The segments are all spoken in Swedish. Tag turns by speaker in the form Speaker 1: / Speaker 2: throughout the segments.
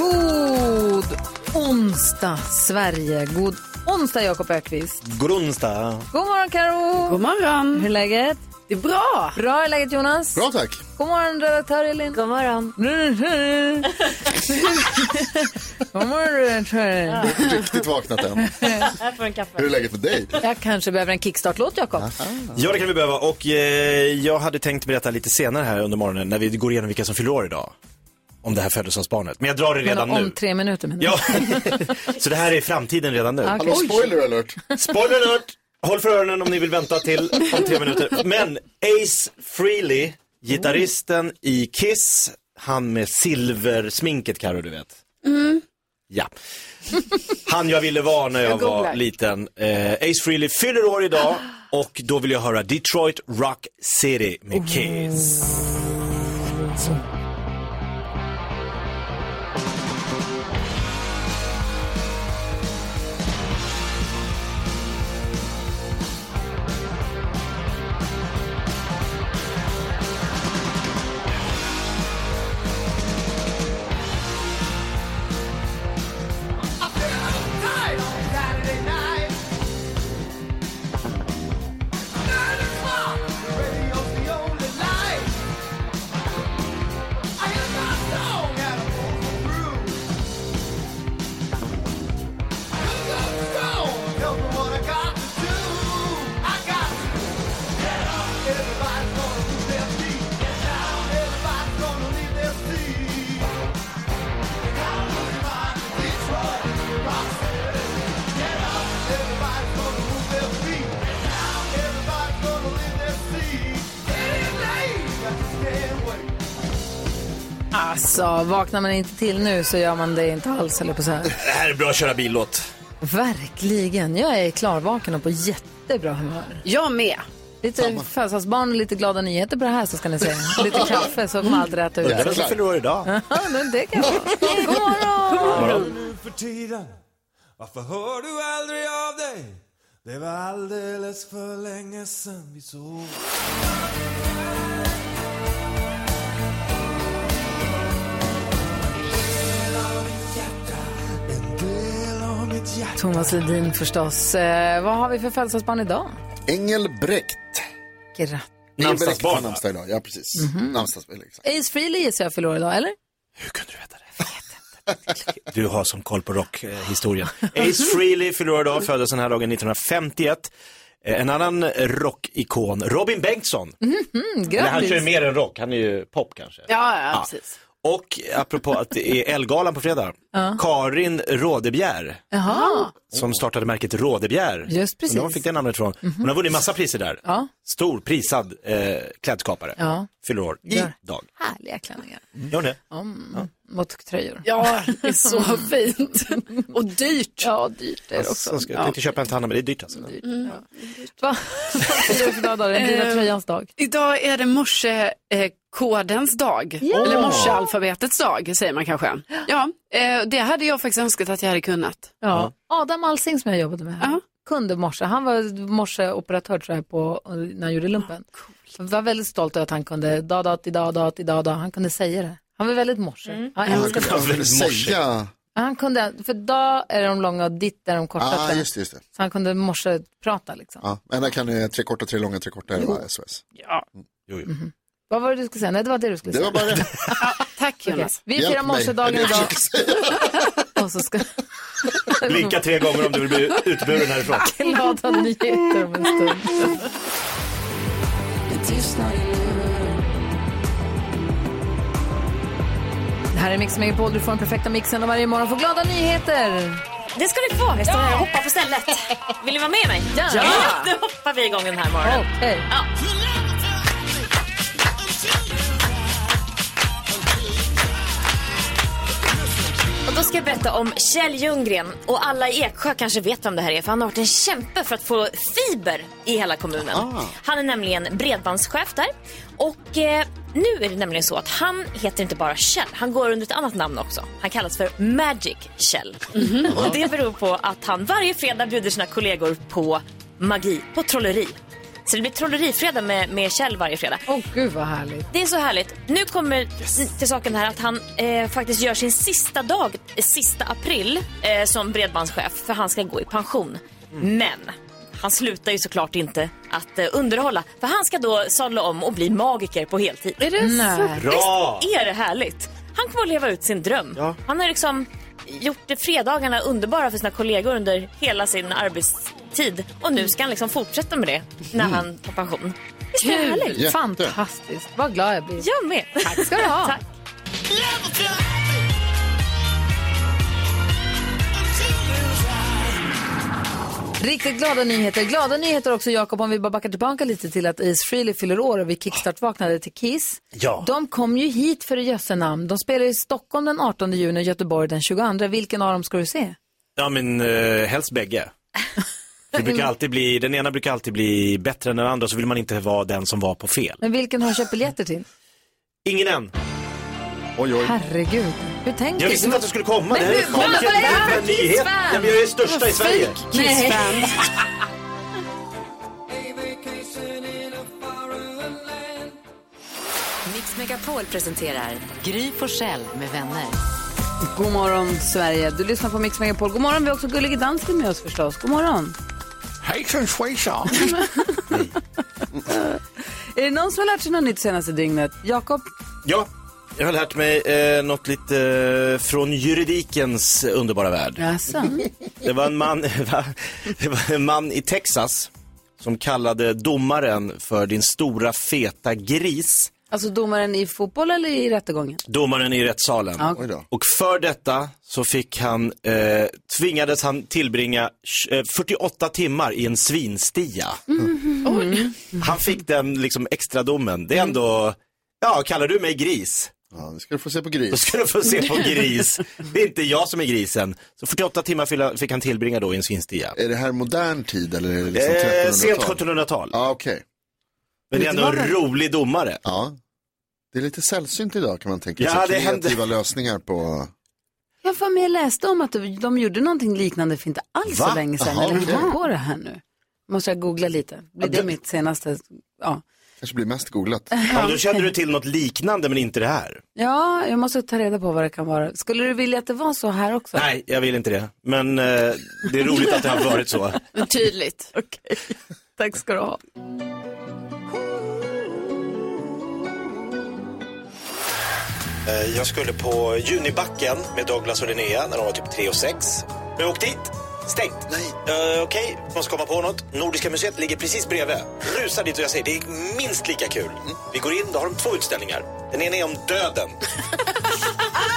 Speaker 1: God onsdag, Sverige. God onsdag, Jakob Ökvist.
Speaker 2: God onsdag.
Speaker 1: God morgon, Karo.
Speaker 3: God morgon.
Speaker 1: Hur är läget?
Speaker 3: Det är bra.
Speaker 1: Bra är läget, Jonas.
Speaker 4: Bra tack.
Speaker 1: God morgon, redaktör Elin. God morgon. God morgon, redaktör.
Speaker 4: Riktigt vaknat än.
Speaker 3: Här får en kaffe.
Speaker 4: Hur är läget med dig?
Speaker 1: Jag kanske behöver en kickstart-låt, Jakob.
Speaker 2: Ja, det kan vi behöva. Och eh, jag hade tänkt berätta lite senare här under morgonen när vi går igenom vilka som fyller år idag. Om det här födelsedagsbarnet. Men jag drar det redan
Speaker 1: Men om
Speaker 2: nu.
Speaker 1: tre minuter, menar
Speaker 2: Ja, så det här är framtiden redan nu.
Speaker 1: Okej.
Speaker 4: Hallå, spoiler alert.
Speaker 2: Spoiler alert! Håll för öronen om ni vill vänta till om tre minuter. Men Ace Frehley, gitarristen i Kiss, han med silversminket Karo, du vet. Ja. Han jag ville vara när jag,
Speaker 3: Jag
Speaker 2: var liten. Eh, Ace Frehley fyller år idag och då vill jag höra Detroit Rock City med Kiss.
Speaker 1: Alltså, vaknar man inte till nu så gör man det inte alls, eller på så här.
Speaker 2: Det här är bra att köra billåt.
Speaker 1: Verkligen. Jag är klarvaken och på jättebra humör.
Speaker 3: Jag med.
Speaker 1: Lite födelsedagsbarn och lite glada nyheter på det här så ska ni se. Lite kaffe så kommer allt rätt ut.
Speaker 2: Det är den som fyller år idag.
Speaker 1: Ja, men det kan vara. God morgon!
Speaker 5: nu för tiden? Varför hör du aldrig av dig? Det var alldeles för länge sen vi såg
Speaker 1: Thomas Ledin förstås. Eh, vad har vi för födelsedagsbarn idag?
Speaker 4: Engelbrekt.
Speaker 1: Grattis.
Speaker 2: Namnsdagsbarn,
Speaker 4: namnsdag idag. Ja, precis. Namnsdagsbarn, exakt.
Speaker 1: Ace Frehley gissar jag fyller år idag, eller?
Speaker 2: Hur kunde du veta det? Du har som koll på rockhistorien. Ace Frehley fyller år idag, föddes den här dagen 1951. Eh, En annan rockikon, Robin Bengtsson.
Speaker 1: Mm,
Speaker 2: Men han kör ju mer än rock, han är ju pop kanske.
Speaker 3: Ja, ja, precis.
Speaker 2: Och apropå att det är Elgalan på fredag, Karin Rådebjer
Speaker 1: Jaha.
Speaker 2: som startade märket Rådebjer.
Speaker 1: Just precis.
Speaker 2: Hon fick det namnet ifrån. Hon har vunnit massa priser där.
Speaker 1: Ja.
Speaker 2: Stor prisad eh, klädskapare.
Speaker 1: Ja.
Speaker 2: Fyller år
Speaker 1: Ja.
Speaker 2: idag.
Speaker 1: Härliga klänningar.
Speaker 2: Gör hon det?
Speaker 1: Mm. Mot tröjor.
Speaker 3: Ja, det är så fint. Och dyrt.
Speaker 1: Ja, dyrt är det också.
Speaker 2: Så ska jag tänkte köpa en till Hanna, men det är dyrt alltså.
Speaker 1: Va? Vad firar du för dag dina
Speaker 3: Eh,
Speaker 1: tröjans dag?
Speaker 3: Idag är det morsekodens dag. Eller morsealfabetets dag, säger man kanske. Ja, eh, det hade jag faktiskt önskat att jag hade kunnat.
Speaker 1: Ja. Adam Alsing som jag jobbade med här.
Speaker 3: Ja.
Speaker 1: Kunde morse. Han var morseoperatör tror jag på, när han gjorde lumpen. Jag var väldigt stolt över att han kunde da da ti da da ti da da. Han kunde säga det. Han var väldigt morse.
Speaker 3: Mm.
Speaker 1: Jag älskar det.
Speaker 4: Säga...
Speaker 1: Han kunde, för da är de långa och ditt är de korta.
Speaker 4: Ah,
Speaker 1: jag.
Speaker 4: just det, just det.
Speaker 1: Så han kunde morse prata liksom.
Speaker 4: Ja, men där kan du tre korta, tre långa, tre korta. Det var SOS.
Speaker 3: Ja,
Speaker 2: Jo, jo.
Speaker 1: Vad var det du skulle säga? Nej, det var det du skulle
Speaker 4: Det
Speaker 1: säga.
Speaker 4: var bara det.
Speaker 3: tack. Jonas.
Speaker 1: Vi
Speaker 4: Hjälp
Speaker 1: firar
Speaker 4: mig.
Speaker 1: morsedagen
Speaker 4: Det är det jag
Speaker 1: idag. Och så ska
Speaker 2: Blinka tre gånger om du vill bli utburen härifrån.
Speaker 1: glada nyheter om en stund. Det här är Mix Megapol, du får den perfekta mixen och varje morgon får glada nyheter.
Speaker 6: Det ska ni få. Jag står här och hoppar på stället. Vill ni vara med mig?
Speaker 1: Ja.
Speaker 6: Då hoppar vi igång den här morgonen.
Speaker 1: Okej.
Speaker 6: Ska berätta om Kjell Ljunggren och alla i Eksjö kanske vet vem det här är för han har varit en kämpe för att få fiber i hela kommunen.
Speaker 7: Ah.
Speaker 6: Han är nämligen bredbandschef där och eh, nu är det nämligen så att han heter inte bara Kjell, han går under ett annat namn också. Han kallas för Magic Kjell. Och det beror på att han varje fredag bjuder sina kollegor på magi, på trolleri. Så det blir trollerifredag med, med Kjell varje fredag.
Speaker 1: Åh oh, gud vad härligt.
Speaker 6: Det är så härligt. Nu kommer till saken här att han eh, faktiskt gör sin sista dag, eh, sista april, eh, som bredbandschef. För han ska gå i pension. Men han slutar ju såklart inte att eh, underhålla. För han ska då sadla om och bli magiker på heltid.
Speaker 1: Är det Nej. så?
Speaker 2: Bra!
Speaker 6: Visst är det härligt? Han kommer att leva ut sin dröm. Han har liksom gjort det fredagarna underbara för sina kollegor under hela sin arbetstid. Och nu ska han liksom fortsätta med det när han tar pension. Visst är det härligt?
Speaker 4: Jätte.
Speaker 1: Fantastiskt. Vad glad jag blir.
Speaker 6: Jag med.
Speaker 1: Tack ska du ha.
Speaker 6: Tack.
Speaker 1: Riktigt glada nyheter. Glada nyheter också, Jakob, om vi bara backar tillbaka lite till att Ace Frehley fyller år och vi kickstart-vaknade till Kiss.
Speaker 2: Ja.
Speaker 1: De kom ju hit för jösse namn. De spelar i Stockholm den 18 juni och Göteborg den 22. Vilken av dem ska du se?
Speaker 2: Ja, men uh, helst bägge. Det brukar alltid bli, den ena brukar alltid bli bättre än den andra så vill man inte vara den som var på fel.
Speaker 1: Men vilken har du köpt biljetter till?
Speaker 2: Ingen än.
Speaker 4: Oj, oj.
Speaker 1: Herregud, hur tänker
Speaker 2: Jag visste inte att det skulle komma. Det här är
Speaker 1: hur-
Speaker 2: folket,
Speaker 1: kolla,
Speaker 2: det här är en nyhet. Ja, men jag är största i Sverige.
Speaker 3: Kiss-fan.
Speaker 8: Mix Megapol presenterar Gry Forssell med vänner.
Speaker 1: God morgon Sverige, du lyssnar på Mix Megapol. God morgon, vi har också Gullige Dansken med oss förstås. God morgon.
Speaker 9: Hejsan svejsan!
Speaker 1: Är det någon som har lärt sig något nytt senaste dygnet? Jakob?
Speaker 2: Ja, jag har lärt mig eh, något lite eh, från juridikens underbara värld.
Speaker 1: Jaså?
Speaker 2: Det var en man, det var en man i Texas som kallade domaren för din stora feta gris.
Speaker 1: Alltså domaren i fotboll eller i rättegången?
Speaker 2: Domaren i rättssalen.
Speaker 1: Ja.
Speaker 4: Oj då.
Speaker 2: Och för detta så fick han, eh, tvingades han tillbringa eh, 48 timmar i en svinstia. Han fick den liksom extra domen. Det är ändå, ja, kallar du mig gris?
Speaker 4: Ja, nu ska du få se på
Speaker 2: Då
Speaker 4: gris.
Speaker 2: ska du få se på gris. Det är inte jag som är grisen. Så 48 timmar fick- fick han tillbringa då i en svinstia.
Speaker 4: Är det här modern tid eller är det liksom
Speaker 2: Eh, sent
Speaker 4: 1300-tal?
Speaker 2: 1700-tal.
Speaker 4: Ja, okej.
Speaker 2: Men det är ändå en rolig domare.
Speaker 4: Ja. Det är lite sällsynt idag kan man tänka
Speaker 2: Ja,
Speaker 4: sig.
Speaker 2: det
Speaker 4: Kreativa
Speaker 2: händer.
Speaker 4: lösningar på...
Speaker 1: Jag var med och läste om att de gjorde någonting liknande för inte alls så
Speaker 4: Va?
Speaker 1: länge sedan.
Speaker 4: Jaha,
Speaker 1: Eller kom på det här nu. Måste jag googla lite. Blir det
Speaker 2: det-
Speaker 1: mitt senaste? Ja.
Speaker 4: Kanske blir mest googlat.
Speaker 2: Ja, då kände du till något liknande men inte det här.
Speaker 1: ja, jag måste ta reda på vad det kan vara. Skulle du vilja att det var så här också?
Speaker 2: Nej, jag vill inte det. Men eh, det är roligt att det har varit så.
Speaker 3: Tydligt.
Speaker 1: Okej, tack ska du ha.
Speaker 2: Eh, Jag skulle på Junibacken med Douglas och Linnea när de var typ 3 och 6. Men jag åkte dit. Stängt. Nej. Uh, Okej, måste komma på något. Nordiska museet ligger precis bredvid. Rusar dit och jag säger det är minst lika kul. Vi går in, då har de två utställningar. Den ena är om döden.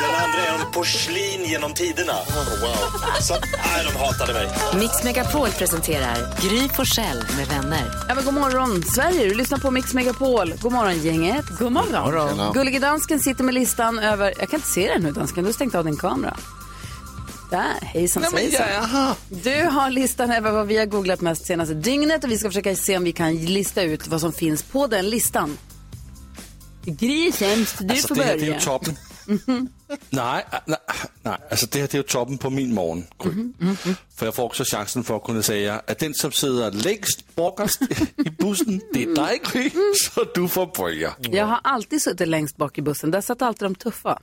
Speaker 2: Den andra är om porslin genom tiderna. wow. Så, nej, de hatade mig.
Speaker 8: Mix Megapol presenterar Gry Forssell med vänner.
Speaker 1: Ja, men god morgon Sverige, du lyssnar på Mix Megapol. God morgon gänget. God morgon.
Speaker 4: Tjena.
Speaker 1: Gullige dansken sitter med listan över, jag kan inte se den nu dansken, du har stängt av din kamera. Där, hejsan svejsan. Du har listan över vad vi har googlat mest senaste dygnet och vi ska försöka se om vi kan lista ut vad som finns på den listan. Gry sämst, du
Speaker 10: Alltså,
Speaker 1: får
Speaker 10: det här det är
Speaker 1: börja.
Speaker 10: ju toppen. nej, äh, nej, nej, alltså det här det är ju toppen på min morgon. Gry. För jag får också chansen för att kunna säga att den som sitter längst bakerst i bussen, det är dig Gry, så du får börja.
Speaker 1: Jag har alltid suttit längst bak i bussen, där satt alltid de tuffa.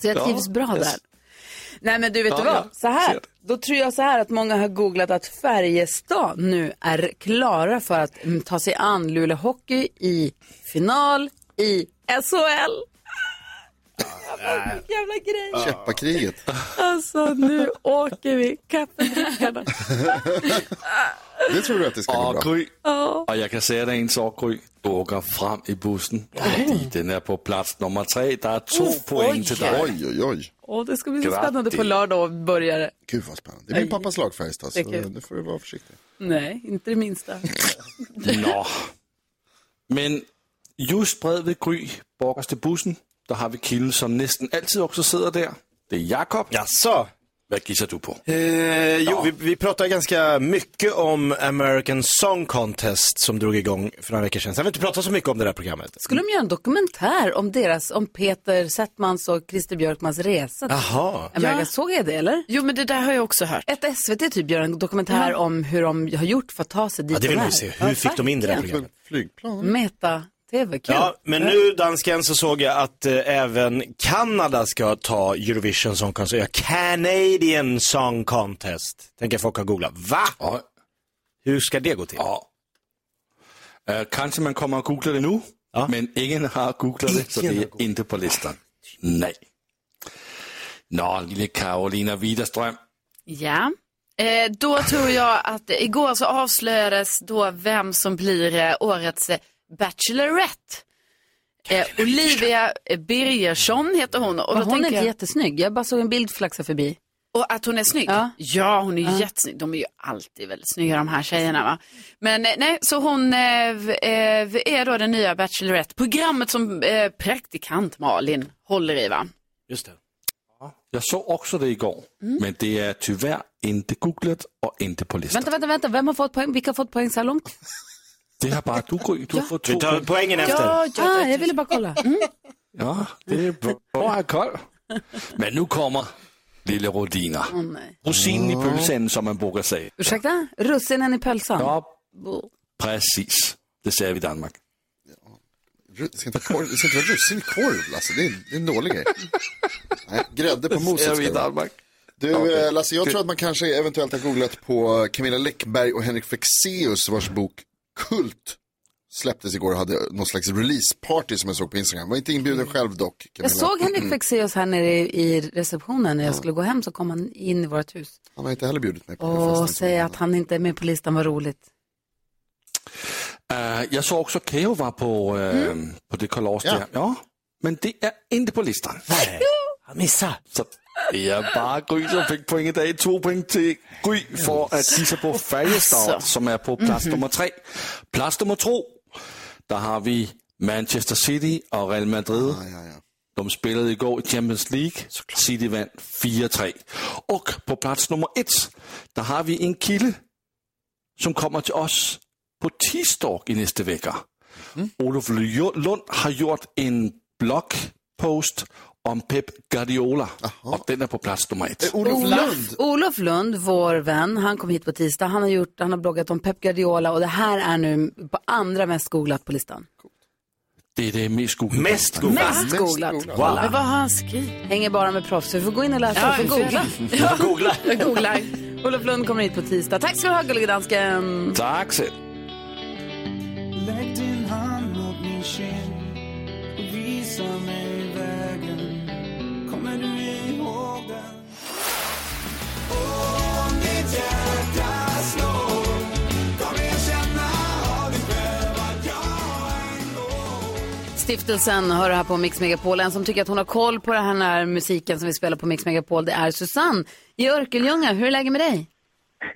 Speaker 1: Så jag
Speaker 10: Ja,
Speaker 1: trivs bra
Speaker 10: jag-
Speaker 1: där. Nej men du vet
Speaker 10: Ja,
Speaker 1: du vad,
Speaker 10: ja,
Speaker 1: så här, då tror jag så här att många har googlat att Färjestad nu är klara för att mm, ta sig an Luleå Hockey i final i SHL. Jävla grej.
Speaker 4: Käppakriget.
Speaker 1: Alltså nu åker vi, kaffedrickarna.
Speaker 4: Det tror du att det ska gå
Speaker 10: Och
Speaker 4: bra?
Speaker 1: Ja.
Speaker 10: och jag kan säga dig en sak Gry, du åker fram i bussen, den är på plats nummer tre, det är två poäng till dig.
Speaker 4: Oj, oj, oj.
Speaker 1: Åh, det ska bli så
Speaker 10: Grattis.
Speaker 1: spännande på lördag och börja det.
Speaker 4: Gud vad spännande. Det är min pappas lag Färjestad,
Speaker 1: Det är
Speaker 4: så
Speaker 1: kul.
Speaker 4: det får du vara försiktig.
Speaker 1: Nej, inte det minsta.
Speaker 10: Nå. Men just bredvid Gry, bakerst i bussen, där har vi killen som nästan alltid också sitter där. Det är Jakob.
Speaker 2: Jaså?
Speaker 10: Vad gissar du på?
Speaker 2: Eh, jo, vi, vi pratar ganska mycket om American Song Contest som drog igång för några veckor sedan. Sen har vi inte pratat så mycket om det där programmet.
Speaker 1: Skulle de göra en dokumentär om deras, om Peter Settmans och Christer Björkmans resa?
Speaker 2: Jaha.
Speaker 1: Amerika, såg jag det eller?
Speaker 3: Jo men det där har jag också hört.
Speaker 1: Ett SVT typ gör en dokumentär om hur de har gjort för att ta sig dit
Speaker 2: Ja, det vill
Speaker 1: de är.
Speaker 2: se. Hur fick de in det där programmet?
Speaker 4: Flygplan?
Speaker 1: Meta-tv, kul.
Speaker 2: Ja, men nu dansken så såg jag att eh, även Kanada ska ta Eurovision Song Contest. Ja, Canadian Song Contest. Tänker folk ha googlat. Va?
Speaker 10: Ja.
Speaker 2: Hur ska det gå till?
Speaker 10: Ja. Uh, kanske man kommer att googla det nu, men ingen har googlat det, så det är inte på listan. Nej. Nå, lille Karolina Widerström.
Speaker 3: Ja. Eh, då tror jag att eh, igår så avslöjades då vem som blir eh, årets eh, Bachelorette. Eh, Olivia Birgersson heter hon. Och då
Speaker 1: hon är inte
Speaker 3: jag,
Speaker 1: jättesnygg. Jag bara såg en bild flaxa förbi.
Speaker 3: och att hon är snygg?
Speaker 1: Ja.
Speaker 3: Ja, hon är
Speaker 1: Ja.
Speaker 3: jättesnygg. De är ju alltid väldigt snygga de här tjejerna va. Men eh, nej, så hon eh, eh, är då den nya Bachelorette. Programmet som eh, praktikant Malin håller i va.
Speaker 2: Just det.
Speaker 10: Jag såg också det igår, men det är tyvärr inte googlat och inte på listan.
Speaker 1: Vänta, vänta, vänta. Vem har fått poäng? Vilka har fått poäng så här långt?
Speaker 10: Det har bara du. Du har fått två
Speaker 2: tar
Speaker 10: poäng.
Speaker 2: poängen efter.
Speaker 3: Ja, ja,
Speaker 1: Ah,
Speaker 3: ja,
Speaker 1: jag ville bara kolla. Mm.
Speaker 10: Ja, det är bra koll. Men nu kommer lille Rodina.
Speaker 1: Åh, nej.
Speaker 10: I pölsen, som man brukar säga.
Speaker 1: Ursäkta? Russinen i pölsan?
Speaker 10: Ja, precis. Det säger vi i Danmark.
Speaker 4: Det ska inte, vara korv, det ska inte vara russin i korv, Lasse. Det är, det är en dålig grej. Nej, grädde på moset ska
Speaker 10: i
Speaker 4: det vara.
Speaker 10: Danmark.
Speaker 4: Du, eh, Lasse, jag tror att man kanske eventuellt har googlat på Camilla Läckberg och Henrik Fexeus vars bok Kult släpptes igår och hade någon slags releaseparty som jag såg på Instagram. Var inte inbjuden själv dock.
Speaker 1: Jag
Speaker 4: Camilla.
Speaker 1: såg Henrik Fexeus här nere i, i receptionen när jag skulle gå hem så kom han in i vårt hus.
Speaker 4: Han har inte heller bjudit mig på den
Speaker 1: Och
Speaker 4: festen.
Speaker 1: säga att han inte är med på listan var roligt.
Speaker 10: Uh, jag såg också Keyyo var på, uh, på det kalas
Speaker 4: Ja.
Speaker 10: där. Ja, men det är inte på listan.
Speaker 2: Nej, han missade.
Speaker 10: Så det är bara Gry som fick poäng idag. Två poäng till Gry för att gissa på Färjestad som är på plats nummer tre. Plats nummer två, där har vi Manchester City och Real Madrid.
Speaker 4: Ja, ja, ja.
Speaker 10: De spelade igår i Champions League. City vann 4-3. Och på plats nummer ett, där har vi en kille som kommer till oss på tisdag i nästa vecka. Olof Lu- Lund har gjort en bloggpost om Pep Guardiola och den är på plats nummer ett.
Speaker 4: Eh, Olof Lund.
Speaker 1: Olof Lund, vår vän, han kom hit på tisdag. Han har, gjort, han har bloggat om Pep Guardiola och det här är nu på andra mest googlat på listan.
Speaker 10: Det är det mest googlade.
Speaker 2: Mest googlat.
Speaker 1: Mest googlat.
Speaker 4: googlat.
Speaker 2: Wow.
Speaker 3: Men vad har han skrivit?
Speaker 1: Hänger bara med proffs. Vi får gå in och läsa.
Speaker 3: Ja,
Speaker 1: vi får googla.
Speaker 3: Ja,
Speaker 2: Googla.
Speaker 3: jag googlar.
Speaker 1: Olof Lund kommer hit på tisdag. Tack ska du ha, gullige dansken.
Speaker 10: Tack så
Speaker 5: Lägg din hand mot min kind och visa mig Kommer du ihåg den? Om ditt hjärta slår Kom igen känna av dig själv att jag ändå
Speaker 1: Stiftelsen hör här på Mix Megapol. En som tycker att hon har koll på den här musiken som vi spelar på Mix Megapol, det är Susanne i Örkelljunga. Hur är läget med dig?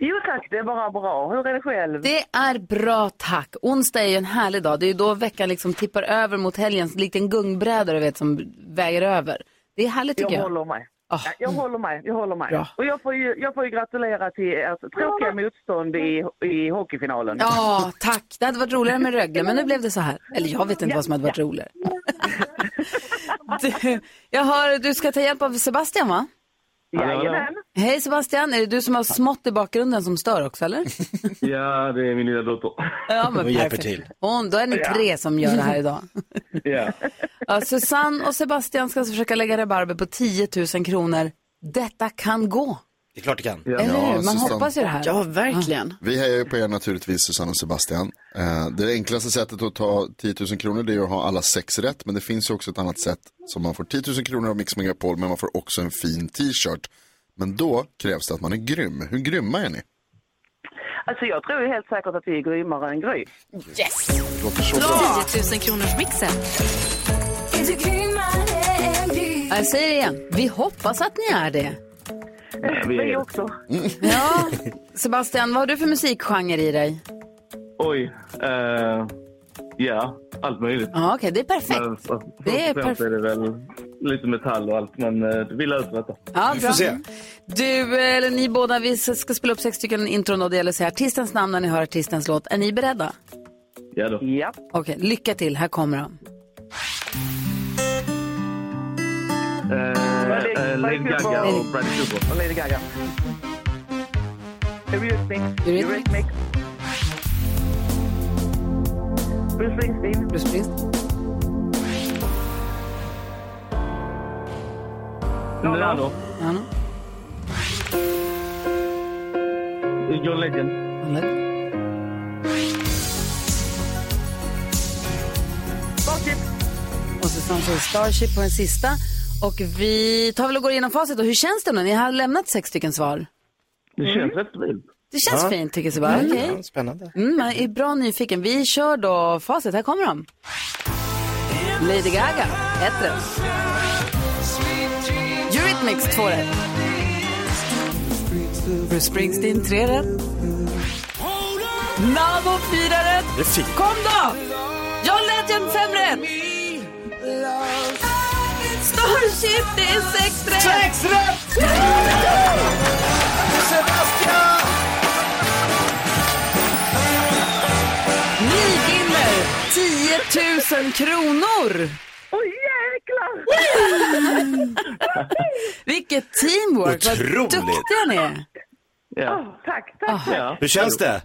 Speaker 7: Jo tack, det är bara bra. Hur är det själv?
Speaker 1: Det är bra, tack. Onsdag är ju en härlig dag. Det är ju då veckan liksom tippar över mot helgen, likt en gungbräda du vet som väger över. Det är härligt tycker
Speaker 7: jag
Speaker 1: jag.
Speaker 7: håller mig.
Speaker 1: Ah.
Speaker 7: Ja, Jag håller mig, jag håller mig.
Speaker 1: Bra.
Speaker 7: Och jag får, ju, jag får ju gratulera till ert tråkiga motstånd i, i hockeyfinalen.
Speaker 1: Ja, tack. Det hade varit roligare med Rögle, men nu blev det så här. Eller jag vet inte vad som hade varit roligare. Du, jag hör, du ska ta hjälp av Sebastian va?
Speaker 7: Jajamän.
Speaker 1: Hej Sebastian, är det du som har smått i bakgrunden som stör också eller?
Speaker 11: Ja, det är min lilla dotter.
Speaker 1: Ja, men
Speaker 2: Och hjälper
Speaker 1: perfekt.
Speaker 2: till.
Speaker 1: Hon, då är ni tre som gör det här idag.
Speaker 11: Ja.
Speaker 1: Ja, Susanne och Sebastian ska alltså försöka lägga rabarber på 10 000 kronor. Detta kan gå.
Speaker 2: Det är klart det kan.
Speaker 1: Eller hur? Man
Speaker 4: Susanne.
Speaker 1: hoppas ju det här.
Speaker 3: Ja, verkligen.
Speaker 4: Vi hejar ju på er naturligtvis, Susanne och Sebastian. Eh, det enklaste sättet att ta 10 000 kronor det är att ha alla sex rätt. Men det finns ju också ett annat sätt. som man får 10 000 kronor av Mix Megapol, men man får också en fin t-shirt. Men då krävs det att man är grym. Hur grymma är ni?
Speaker 7: Alltså jag tror ju helt säkert att vi är grymmare än Gry.
Speaker 8: Yes!
Speaker 4: Låter så bra.
Speaker 8: 10 000 kronors mixen.
Speaker 1: Ja, Jag säger det igen, vi hoppas att ni är det.
Speaker 11: Vi är
Speaker 7: Vi
Speaker 11: det.
Speaker 7: också.
Speaker 1: Ja, Sebastian, vad har du för musikgenre i dig?
Speaker 11: Oj. eh, Ja, allt möjligt.
Speaker 1: Ja, okej, det är perfekt.
Speaker 11: Men för-
Speaker 1: Det är
Speaker 11: främst är det väl lite metall och allt, men eh, vi löser detta.
Speaker 1: Ja, bra. Du, eller ni båda, vi ska spela upp sex stycken intron och det gäller att säga artistens namn när ni hör artistens låt. Är ni beredda?
Speaker 11: Ja då.
Speaker 7: Ja.
Speaker 1: Okej, lycka till. Här kommer de.
Speaker 11: Eh, eh, Lady Gaga och Bradley Cooper.
Speaker 7: Och Lady Gaga. Eurythmics. Eurythmics. Bruce Springsteen.
Speaker 1: Bruce Springsteen.
Speaker 11: Leonardo.
Speaker 1: Ja, no.
Speaker 11: John Legend.
Speaker 7: Starship.
Speaker 1: Och säger Starship på den sista. Och vi tar väl och går igenom facit. Och hur känns det nu? Ni har lämnat sex stycken svar.
Speaker 11: Det känns rätt stabilt.
Speaker 1: Det känns
Speaker 2: Ja.
Speaker 1: fint tycker jag.
Speaker 2: Mm.
Speaker 1: Okej.
Speaker 2: Ja, spännande.
Speaker 1: Mm, man är bra nyfiken. Vi kör då facit. Här kommer de. Lady Gaga, ett rätt. Eurythmics, två rätt. Bruce Springsteen, tre rätt. Nabo, fyra rätt.
Speaker 2: Fint.
Speaker 1: Kom då! John Legend, fem rätt. Starship, det är sex rätt.
Speaker 2: Sex rätt! Sebastian!
Speaker 1: Ni vinner 10 000 kronor!
Speaker 7: Åh jäklar!
Speaker 1: Vilket teamwork! Vad
Speaker 2: Otroligt.
Speaker 1: duktiga ni är!
Speaker 11: Ja.
Speaker 7: Tack, tack.
Speaker 11: ja.
Speaker 2: Hur känns det?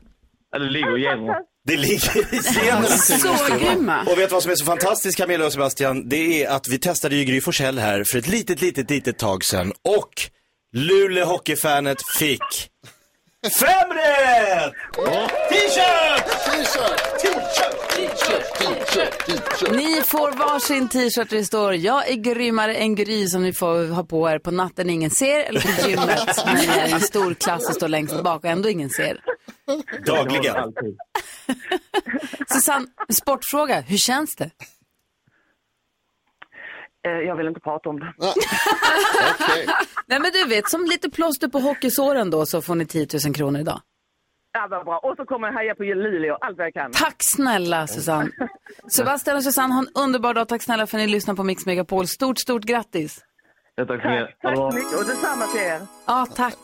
Speaker 11: Ja, det ligger igenom.
Speaker 2: Det ligger igenom.
Speaker 1: Så grymma!
Speaker 2: Och vet du vad som är så fantastiskt Camilla och Sebastian? Det är att vi testade ju Gry Forssell här för ett litet, litet, litet tag sedan och Luleå Hockeyfanet fick fem rätt! T-shirt!
Speaker 4: T-shirt, t-shirt, t-shirt, t-shirt, t-shirt.
Speaker 1: Ni får varsin t-shirt där det står Jag är grymmare än Gry som ni får ha på er på natten ingen ser eller på gymmet ni är i stor klass och står längst bak och ändå ingen ser.
Speaker 2: Dagligen.
Speaker 1: Susanne, sportfråga, hur känns det?
Speaker 7: Eh, Jag vill inte prata om det.
Speaker 4: Okej.
Speaker 1: Nej men du vet, som lite plåster på hockeysåren då så får ni 10 000 kronor idag.
Speaker 7: Ja, vad bra. Och så kommer jag heja på Luleå allt vad jag kan.
Speaker 1: Tack snälla Susanne. Sebastian och Susanne, ha en underbar dag. Tack snälla för att ni lyssnar på Mix Megapol. Stort, stort grattis.
Speaker 11: Ja, tack så mycket.
Speaker 7: Tack så mycket. Och detsamma till er.
Speaker 1: Ja, tack.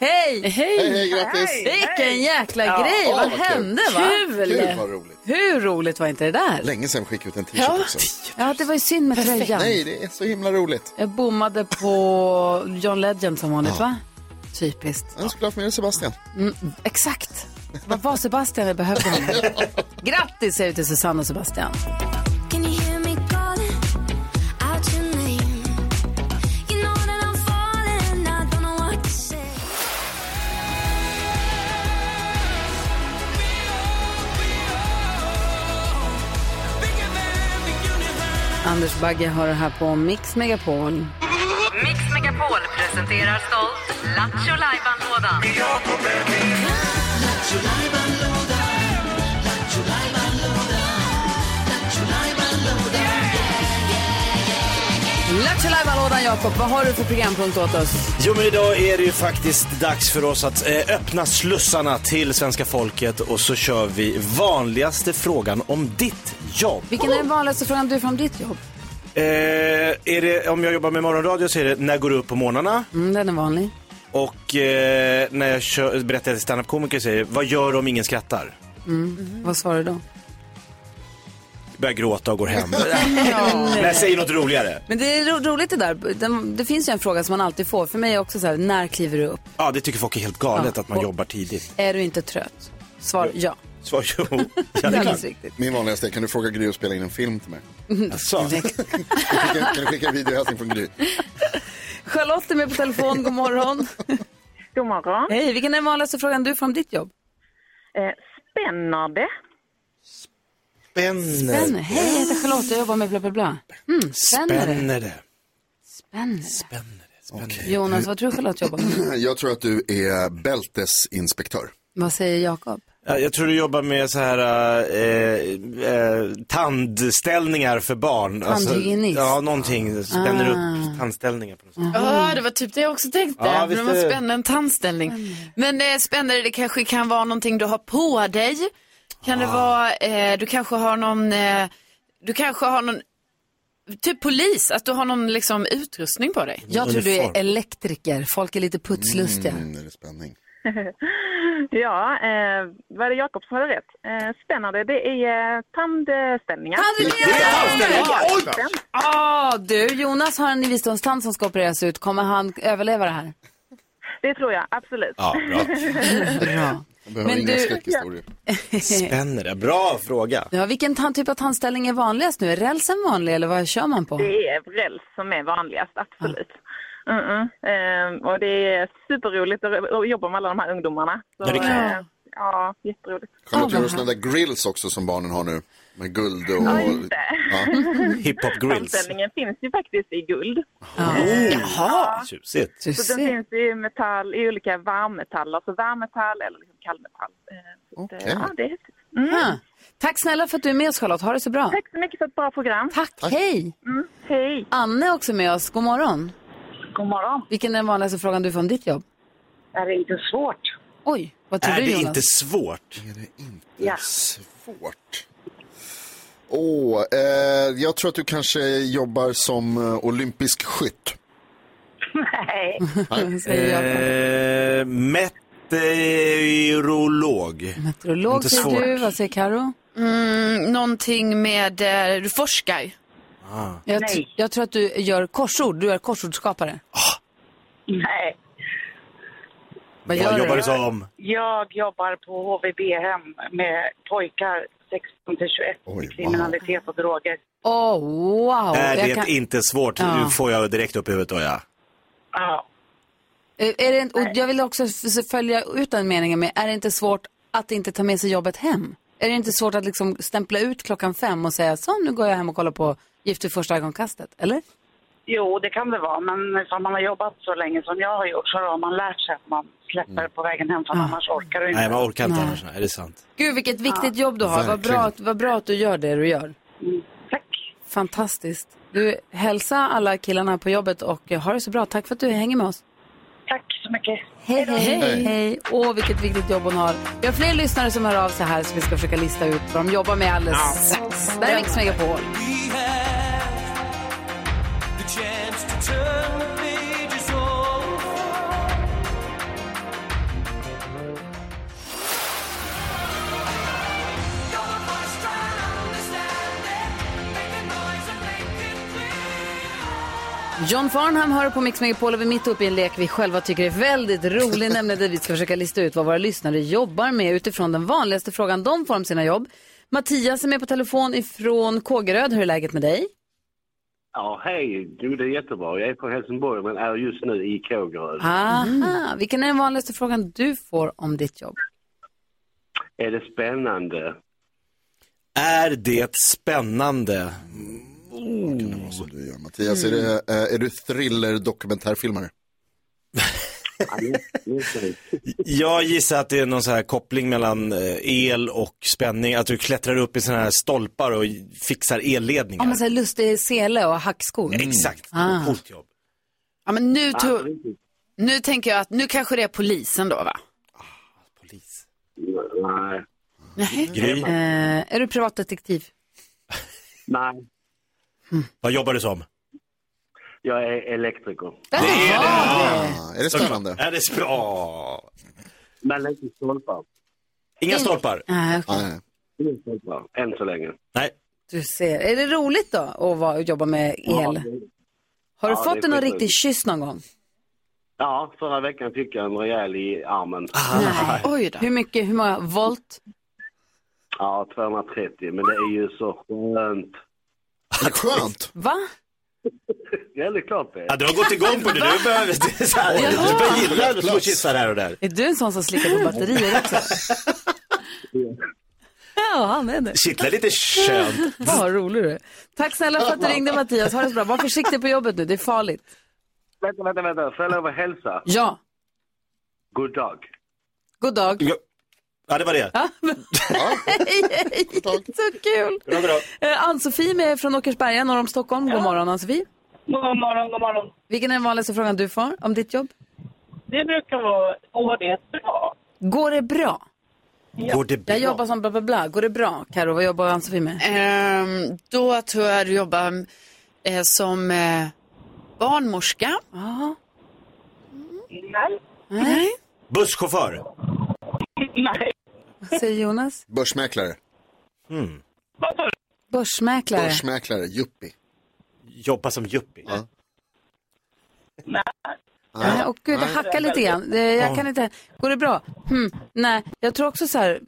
Speaker 1: Hej!
Speaker 4: Hej, hej, grattis.
Speaker 1: Vilken jäkla
Speaker 7: Ja.
Speaker 1: grej,
Speaker 4: Åh,
Speaker 1: vad
Speaker 4: vad kul.
Speaker 1: hände va?
Speaker 4: Gud vad roligt.
Speaker 1: Hur roligt var inte det där?
Speaker 4: Länge sedan vi skickade ut en t-shirt
Speaker 1: Ja.
Speaker 4: också.
Speaker 1: Ja, det var ju synd med tröjan.
Speaker 4: Nej, det är så himla roligt.
Speaker 1: Jag bommade på John Legend som vanligt
Speaker 4: Ja.
Speaker 1: va? Typiskt.
Speaker 4: Jag skulle haft med dig Sebastian.
Speaker 1: Mm, exakt. Vad var Sebastian jag behövde honom? Grattis säger vi till Susanne och Sebastian. Anders Bagge har det här på Mix Megapol.
Speaker 8: Mix Megapol presenterar stolt Lattjo Lajban-lådan.
Speaker 1: Lajban-lådan Jakob, vad har du för programpunkt åt oss?
Speaker 2: Jo men idag är det ju faktiskt dags för oss att eh, öppna slussarna till svenska folket och så kör vi vanligaste frågan om ditt jobb.
Speaker 1: Vilken är den vanligaste frågan du får om ditt jobb?
Speaker 2: Eh, är det, om jag jobbar med morgonradio så är det när går du upp på morgnarna?
Speaker 1: Mm, den är vanlig.
Speaker 2: Och eh, när jag kör, berättar till standup-komiker säger vad gör du om ingen skrattar?
Speaker 1: Mm. Vad svarar du då?
Speaker 2: Börjar gråta och går hem. Jag säger något roligare.
Speaker 1: Men det är ro- roligt det där. Den, det finns ju en fråga som man alltid får. För mig är också så här, när kliver du upp?
Speaker 2: Ja, det tycker folk är helt galet
Speaker 1: Ja,
Speaker 2: att man
Speaker 1: och-
Speaker 2: jobbar tidigt.
Speaker 1: Är du inte trött? Svar ja.
Speaker 2: Svar jo. Ja,
Speaker 1: Det är.
Speaker 4: Min vanligaste är, kan du fråga Gry att spela in en film till mig?
Speaker 2: Alltså.
Speaker 4: Kan du skicka, kan du skicka en videohälsning från Gry?
Speaker 1: Charlotte är med på telefon, god morgon.
Speaker 7: God morgon.
Speaker 1: Hej, vilken är den vanligaste frågan du får om ditt jobb?
Speaker 7: Eh, spännande.
Speaker 2: Spänner.
Speaker 1: Spänner. Hej, jag heter Charlotte, jag jobbar med bla bla bla. Mm, spänner det?
Speaker 2: Spänner det.
Speaker 1: Spänner. Jonas, vad tror du Charlotte jobbar med?
Speaker 4: Jag tror att du är bältesinspektör.
Speaker 1: Vad säger Jakob?
Speaker 2: Ja, Jag tror du jobbar med så här eh, eh, tandställningar för barn.
Speaker 3: Tandhygienist.
Speaker 2: ja, någonting. Spänner
Speaker 3: Ah.
Speaker 2: upp tandställningar på något sätt.
Speaker 3: Ja, det var typ det jag också tänkte.
Speaker 2: Ja,
Speaker 3: Ja,
Speaker 2: visst
Speaker 3: När man
Speaker 2: är det.
Speaker 3: spänner en tandställning. Men eh, spännare, det kanske kan vara någonting du har på dig. Kan det vara, eh, du kanske har någon, eh, du kanske har någon, typ polis, att du har någon liksom utrustning på dig?
Speaker 1: Jag tror du är elektriker. Folk är lite putslustiga.
Speaker 4: Mm, är det spänning.
Speaker 7: ja, eh, var det Jakob som hade rätt? Eh, spännande. Det är eh, tandställningar.
Speaker 1: Tandställningar! Ah, du, Jonas har en visdomstand som ska opereras ut. Kommer han överleva det här?
Speaker 7: Det tror jag, absolut.
Speaker 2: Ja, bra.
Speaker 1: Bra.
Speaker 4: Behöver
Speaker 1: Men
Speaker 4: inga
Speaker 1: du-
Speaker 4: skräckhistorier.
Speaker 2: Spänner det. Bra fråga.
Speaker 1: Ja, vilken typ av tandställning är vanligast nu? Är rälsen vanlig eller vad kör man på?
Speaker 7: Det är räls som är vanligast, absolut. Mm -mm. Ehm, och det är superroligt att att jobba med alla de här ungdomarna. Så,
Speaker 4: Ja, det klart.
Speaker 7: eh, ja, jätteroligt.
Speaker 4: Charlotte, gör du sådana där grills också som barnen har nu? Med guld och...
Speaker 7: Ja, just det.
Speaker 2: Hiphop grills.
Speaker 7: Framställningen finns ju faktiskt i guld.
Speaker 2: Oh,
Speaker 7: Jaha.
Speaker 2: Tjusigt.
Speaker 7: Så den finns i metall, i olika varmmetaller, så varmmetall eller liksom kallmetall. Eh, eh,
Speaker 1: Okej.
Speaker 7: Ja, det är häftigt. Mm.
Speaker 1: Tack snälla för att du är med oss Charlotte. Ha det så bra.
Speaker 7: Tack så mycket för ett bra program.
Speaker 1: Tack, hej.
Speaker 7: Mm, hej.
Speaker 1: Anne är också med oss. God morgon.
Speaker 12: God morgon.
Speaker 1: Vilken är den vanligaste frågan du får om ditt jobb?
Speaker 12: Är det inte svårt?
Speaker 1: Oj, vad tror
Speaker 2: Är
Speaker 1: du
Speaker 2: det
Speaker 1: Jonas?
Speaker 2: inte svårt?
Speaker 4: Är det inte
Speaker 12: Ja.
Speaker 4: svårt? Åh, eh, jag tror att du kanske jobbar som eh, olympisk skytt.
Speaker 12: Nej.
Speaker 2: Eh, meteorolog.
Speaker 1: Meteorolog
Speaker 2: Inte
Speaker 1: säger
Speaker 2: svårt.
Speaker 1: du. Vad säger Karo?
Speaker 3: Mm, någonting med, eh, du forskar.
Speaker 2: Ah.
Speaker 1: Jag, t- jag tror att du gör korsord. Du är korsordskapare.
Speaker 12: Nej.
Speaker 1: Vad gör
Speaker 2: Vad jobbar
Speaker 1: du?
Speaker 2: du som?
Speaker 12: Jag jobbar på HVB-hem med pojkar 16 till 21 med kriminalitet och droger.
Speaker 1: Åh, wow.
Speaker 2: är
Speaker 1: Jag
Speaker 2: det
Speaker 1: kan-
Speaker 2: inte svårt?
Speaker 1: Ja.
Speaker 2: Nu får jag direkt upp i huvudet då ja.
Speaker 12: Ja.
Speaker 1: Är det, och jag vill också följa ut den meningen med, är det inte svårt att inte ta med sig jobbet hem? Är det inte svårt att liksom stämpla ut klockan fem och säga så, nu går jag hem och kollar på Gift vid första ögonkastet? Eller?
Speaker 12: Jo, det kan det vara. Men ifall man har jobbat så länge som jag har gjort så har man lärt sig att man släpper på vägen hem för annars orkar du inte.
Speaker 2: Nej, man orkar inte
Speaker 1: Nej.
Speaker 2: annars. Nej, det är sant.
Speaker 1: Gud, vilket viktigt jobb du har. Vad bra, att- vad bra att du gör det du gör.
Speaker 12: tack.
Speaker 1: Fantastiskt. Du, hälsa alla killarna på jobbet och eh, ha det så bra. Tack för att du hänger med oss.
Speaker 12: Tack så mycket.
Speaker 1: Hej, hej. hej. hej. Åh, vilket viktigt jobb hon har. Vi har fler lyssnare som hör av sig här så vi ska försöka lista ut vad de jobbar med alldeles strax. Där är Mix Megapol. John Farnham hör på Mix Megapol och vi är mitt uppe i en lek vi själva tycker är väldigt rolig, nämligen där vi ska försöka lista ut vad våra lyssnare jobbar med utifrån den vanligaste frågan de får om sina jobb. Mattias är med på telefon ifrån Kågeröd. Hur är läget med dig?
Speaker 13: Ja, hej. Jo, det är jättebra. Jag är på Helsingborg men är just nu i Kågeröd.
Speaker 1: Aha. Vilken är den vanligaste frågan du får om ditt jobb?
Speaker 13: Är det spännande?
Speaker 2: Är det spännande?
Speaker 4: Som du gör, Mattias, är, det, eh, är du thriller-dokumentärfilmare?
Speaker 2: Jag gissar att det är någon så här koppling mellan eh, el och spänning. Att du klättrar upp i sådana här stolpar och fixar elledningar.
Speaker 1: Om man säger lustig sele och hackskor.
Speaker 2: Exakt.
Speaker 1: Ah.
Speaker 2: Coolt jobb.
Speaker 3: Ja, men nu, tog, nu tänker jag att nu kanske det är polisen då va?
Speaker 13: Nej.
Speaker 2: Gry.
Speaker 1: Eh, är du privatdetektiv?
Speaker 13: Nej.
Speaker 2: Vad jobbar du som?
Speaker 13: Jag är elektriker.
Speaker 2: Det är
Speaker 4: det. Är det spännande?
Speaker 2: Är det bra?
Speaker 13: Men inte stolpar.
Speaker 2: Inga stolpar?
Speaker 1: Nej, okej.
Speaker 13: Inga stolpar. Än så länge.
Speaker 2: Nej.
Speaker 1: Du ser. Är det roligt då att vara, jobba med el? Har du
Speaker 13: Ja,
Speaker 1: fått en någon riktig kyss någon gång?
Speaker 13: Ja, förra veckan fick jag en rejäl i armen.
Speaker 1: Nej.
Speaker 3: Oj då.
Speaker 1: Hur mycket, hur många volt?
Speaker 13: Ja, 230. Men det är ju så skönt.
Speaker 4: Skönt?
Speaker 1: Va?
Speaker 13: Ja, det är klart det.
Speaker 2: Ja, du har gått igång på det. Du det så här, du börjar gilla små kyssar här och där.
Speaker 1: Är du en sån som slickar på batterier också? Ja, han är det.
Speaker 2: Kittlar lite skönt.
Speaker 1: Vad rolig du är. Tack snälla för att du ringde Mattias. Ha det så bra. Var försiktig på jobbet nu, det är farligt.
Speaker 13: Vänta, vänta, vänta. Får jag lov att hälsa?
Speaker 1: Ja.
Speaker 13: God dag.
Speaker 1: God dag.
Speaker 2: Ja, ja det var det.
Speaker 1: Hej, hej. Så kul.
Speaker 2: Bra, bra.
Speaker 1: Eh, Ann-Sofie med från Åkersberga norr om Stockholm. God morgon Ann-Sofie.
Speaker 12: God morgon, god morgon.
Speaker 1: Vilken är den vanligaste frågan du får om ditt jobb?
Speaker 12: Det brukar vara, går det bra?
Speaker 1: Går det bra?
Speaker 2: Går det bra?
Speaker 1: Jag jobbar som bla bla bla. Går det bra? Karo, vad jobbar Ann-Sofie med?
Speaker 3: Ehm, då tror jag du jobbar eh, som eh, barnmorska.
Speaker 1: Ja.
Speaker 7: Nej.
Speaker 1: Nej.
Speaker 2: Busschaufför?
Speaker 7: Nej.
Speaker 1: Säger Jonas?
Speaker 4: Börsmäklare.
Speaker 2: Mm.
Speaker 1: Börsmäklare.
Speaker 4: Börsmäklare, yuppie.
Speaker 2: Jobba som yuppie?
Speaker 4: Ja.
Speaker 1: Nej, och gud, det hackar lite grann. Jag kan inte... Går det bra? Hmm. Nej, jag tror också så här.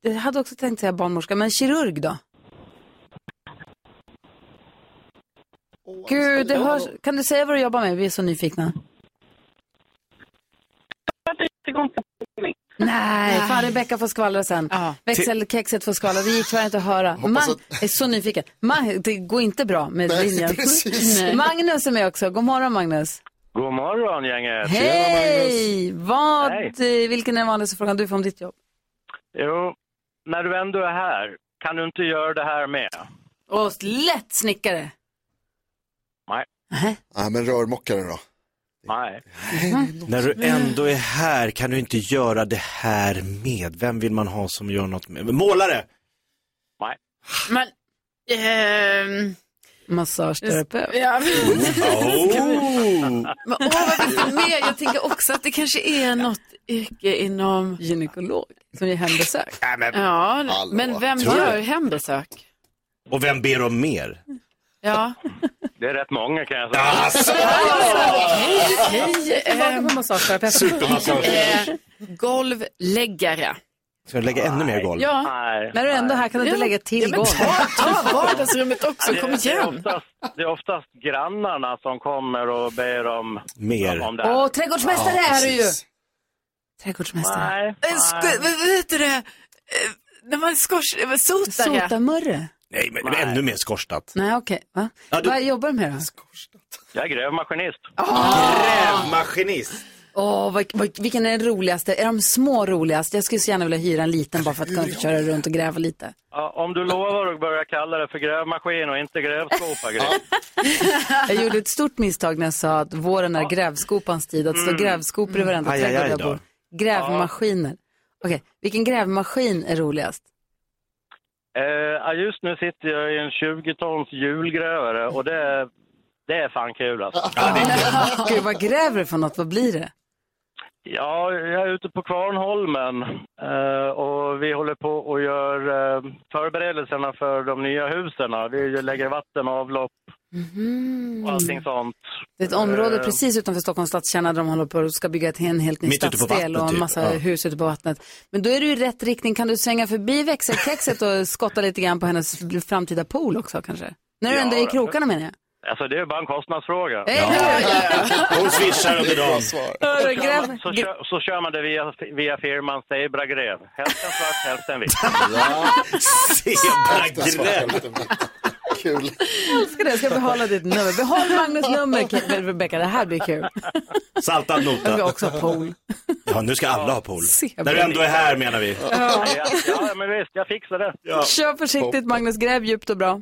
Speaker 1: Jag hade också tänkt säga barnmorska, men kirurg då? Gud, det hörs... Kan du säga vad du jobbar med? Vi är så nyfikna. Nej, fan Rebecka får skvallra sen. Växelkexet får skvallra, det gick tyvärr inte att höra. Man,
Speaker 4: att-
Speaker 1: är så nyfiken. Man, det går inte bra med
Speaker 4: Nej,
Speaker 1: linjen. Nej. Magnus är med också. God morgon Magnus.
Speaker 14: God morgon gänget.
Speaker 1: Hej! Vad,
Speaker 14: Hej.
Speaker 1: eh, vilken är den vanligaste frågan du får om ditt jobb?
Speaker 14: Jo, när du ändå är här, kan du inte göra det här med?
Speaker 1: Och lätt snickare.
Speaker 14: Nej.
Speaker 4: Ja, men rörmokare då?
Speaker 14: Nej.
Speaker 2: När du ändå är här, kan du inte göra det här med? Vem vill man ha som gör något med? Målare!
Speaker 14: Nej.
Speaker 3: Men, ehm,
Speaker 1: Massageterapeut.
Speaker 3: ja.
Speaker 2: Oh.
Speaker 3: Men, åh, vad finns det mer? Jag tänker också att det kanske är något yrke inom...
Speaker 1: Gynekolog som ger hembesök.
Speaker 2: Nej, men,
Speaker 3: Ja,
Speaker 2: Hallå.
Speaker 3: men vem
Speaker 2: Tror du?
Speaker 3: gör hembesök?
Speaker 2: Och vem ber om mer?
Speaker 3: Ja.
Speaker 14: Det är rätt många kan jag säga.
Speaker 2: Alltså.
Speaker 3: Okej,
Speaker 1: massageterapeut.
Speaker 2: Supermassage.
Speaker 3: eh, golvläggare.
Speaker 2: Ska du lägga ännu mer golv?
Speaker 3: Ja.
Speaker 14: Nej.
Speaker 1: När du ändå är här kan du inte lägga till golv.
Speaker 3: ta, vardagsrummet också, kom
Speaker 14: Det är,
Speaker 3: igen.
Speaker 14: oftast, det är oftast grannarna som kommer och ber om,
Speaker 2: Mer.
Speaker 14: om det här.
Speaker 1: Åh, trädgårdsmästare är du ju.
Speaker 4: precis.
Speaker 1: Trädgårdsmästare.
Speaker 14: Nej, nej.
Speaker 3: vad heter det? Eh, När man skors... eh, Sotare.
Speaker 1: Sotamurre.
Speaker 2: Nej, men det är ännu mer skorstat.
Speaker 1: Nej, okej. Va?
Speaker 2: Ja, du-
Speaker 1: Vad jobbar du med då?
Speaker 14: Jag är grävmaskinist.
Speaker 2: Grävmaskinist.
Speaker 1: Åh, vad, vad, vilken är den roligaste? Är de små roligast? Jag skulle så gärna vilja hyra en liten bara för att kunna köra runt och gräva lite.
Speaker 14: Ja, om du lovar att börja kalla det för grävmaskin och inte grävskopa, Gry.
Speaker 1: Jag gjorde ett stort misstag när jag sa att våren är grävskopans tid. Att det står grävskopor i varenda
Speaker 2: Aj, aj,
Speaker 1: trädgård jag
Speaker 2: då.
Speaker 1: bor. Grävmaskiner. Okej, vilken grävmaskin är roligast?
Speaker 14: Eh, just nu sitter jag i en 20-tons hjulgrävare och det, är- det är fan kul alltså.
Speaker 1: Gud, vad gräver du för något? Vad blir det?
Speaker 14: Ja, jag är ute på Kvarnholmen eh, och vi håller på och gör eh, förberedelserna för de nya husen. Vi lägger vatten avlopp och allting sånt.
Speaker 1: Det är ett område
Speaker 14: Eh,
Speaker 1: precis utanför Stockholms stadskärna där de håller på och ska bygga ett, en helt ny
Speaker 2: Mitt
Speaker 1: stadsdel och en
Speaker 2: typ.
Speaker 1: massa
Speaker 2: Ja.
Speaker 1: hus ute på vattnet. Men då är du i rätt riktning. Kan du svänga förbi växelkexet och skotta lite grann på hennes framtida pool också kanske? När du
Speaker 14: Ja,
Speaker 1: ändå är i krokarna menar jag.
Speaker 14: Alltså det är bara en kostnadsfråga.
Speaker 2: Hon swishar under dagen.
Speaker 14: Så kör, man, så, kör, så kör man det via, via firman Zebra Gräv. Hälften svart, hälften vitt.
Speaker 2: Zebra-gräv.
Speaker 4: Kul.
Speaker 1: Jag älskar det. Jag ska behålla ditt nummer. Behåll Magnus nummer, Rebecca. Det här blir kul.
Speaker 2: Saltad
Speaker 1: Jag vill
Speaker 2: nota.
Speaker 1: också ha pool.
Speaker 2: Ja, nu ska alla ha pool.
Speaker 1: Zebra.
Speaker 2: När du ändå är här menar vi.
Speaker 14: Ja, ja, men visst, jag fixar det.
Speaker 1: Kör försiktigt Magnus. Gräv djupt och bra.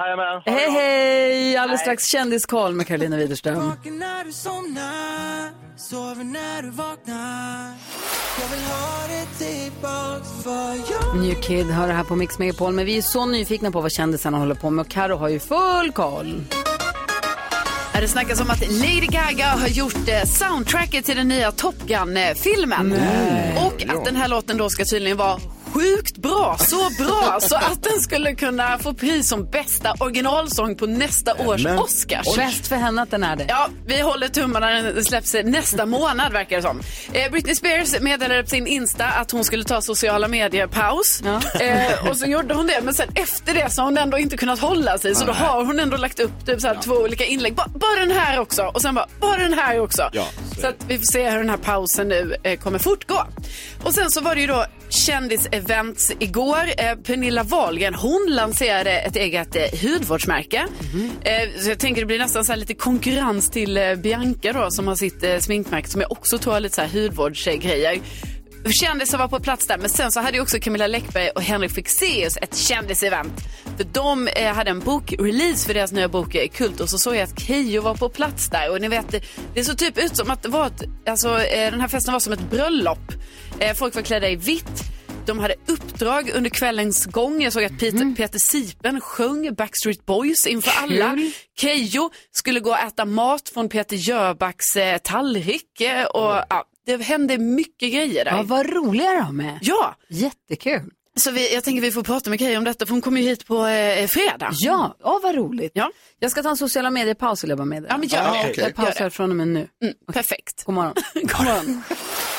Speaker 14: Jajamän.
Speaker 1: Hej, hej! Alldeles strax kändiskoll med Carolina Widerström.
Speaker 5: Vaken när du somnar, sover när du vaknar. Jag vill ha dig tillbaks för jag
Speaker 1: New Kid hör det här på Mix Megapol, men vi är så nyfikna på vad kändisarna håller på med och Karo har ju full koll.
Speaker 3: Det snackas om att Lady Gaga har gjort eh, soundtracket till den nya Top Gun-filmen. Och att den här låten då ska tydligen vara sjukt bra, så bra så att den skulle kunna få pris som bästa originalsång på nästa års
Speaker 1: Men-
Speaker 3: Oscars.
Speaker 1: Bäst för henne att den är det.
Speaker 3: Ja, vi håller tummarna. Den släpps nästa månad verkar det som. Eh, Britney Spears meddelade på sin Insta att hon skulle ta sociala medier-paus. Eh, och så gjorde hon det, men sen efter det så har hon ändå inte kunnat hålla sig. Så då har hon ändå lagt upp typ så här två olika inlägg. Ba, bara den här också och sen bara, bara den här också.
Speaker 2: Ja,
Speaker 3: så att vi får se hur den här pausen nu eh, kommer fortgå. Och sen så var det ju då kändisevents igår. Eh, Pernilla Wahlgren, hon lanserade ett eget eh, hudvårdsmärke. Eh, så jag tänker det blir nästan så här lite konkurrens till eh, Bianca då som har sitt eh, sminkmärke som jag också tror har lite så här hudvårdsgrejer. Kändisar var på plats där, men sen så hade ju också Camilla Läckberg och Henrik Fexeus ett kändisevent. För de eh, hade en bokrelease för deras nya bok eh, Kult och så såg jag att Keyyo var på plats där och ni vet, det, det såg typ ut som att det var ett, alltså eh, den här festen var som ett bröllop. Eh, folk var klädda i vitt. De hade uppdrag under kvällens gång. Jag såg att Peter, Peter Sipen sjöng Backstreet Boys inför alla.
Speaker 1: Kul.
Speaker 3: Keyyo skulle gå och äta mat från Peter Jöbacks eh, tallrik. eh, Och, ja, det hände mycket grejer där.
Speaker 1: Ja, vad roliga de är.
Speaker 3: Ja.
Speaker 1: Jättekul.
Speaker 3: Så vi, jag tänker vi får prata med Keyyo om detta för hon kommer ju hit på eh, fredag.
Speaker 1: Ja, ja vad roligt.
Speaker 3: Ja.
Speaker 1: Jag ska ta en sociala medier-paus vill jag bara med
Speaker 3: Ja, men gör det.
Speaker 1: Jag
Speaker 3: Okej.
Speaker 1: pausar från och med nu.
Speaker 3: Mm, Perfekt.
Speaker 1: God morgon.
Speaker 3: God morgon.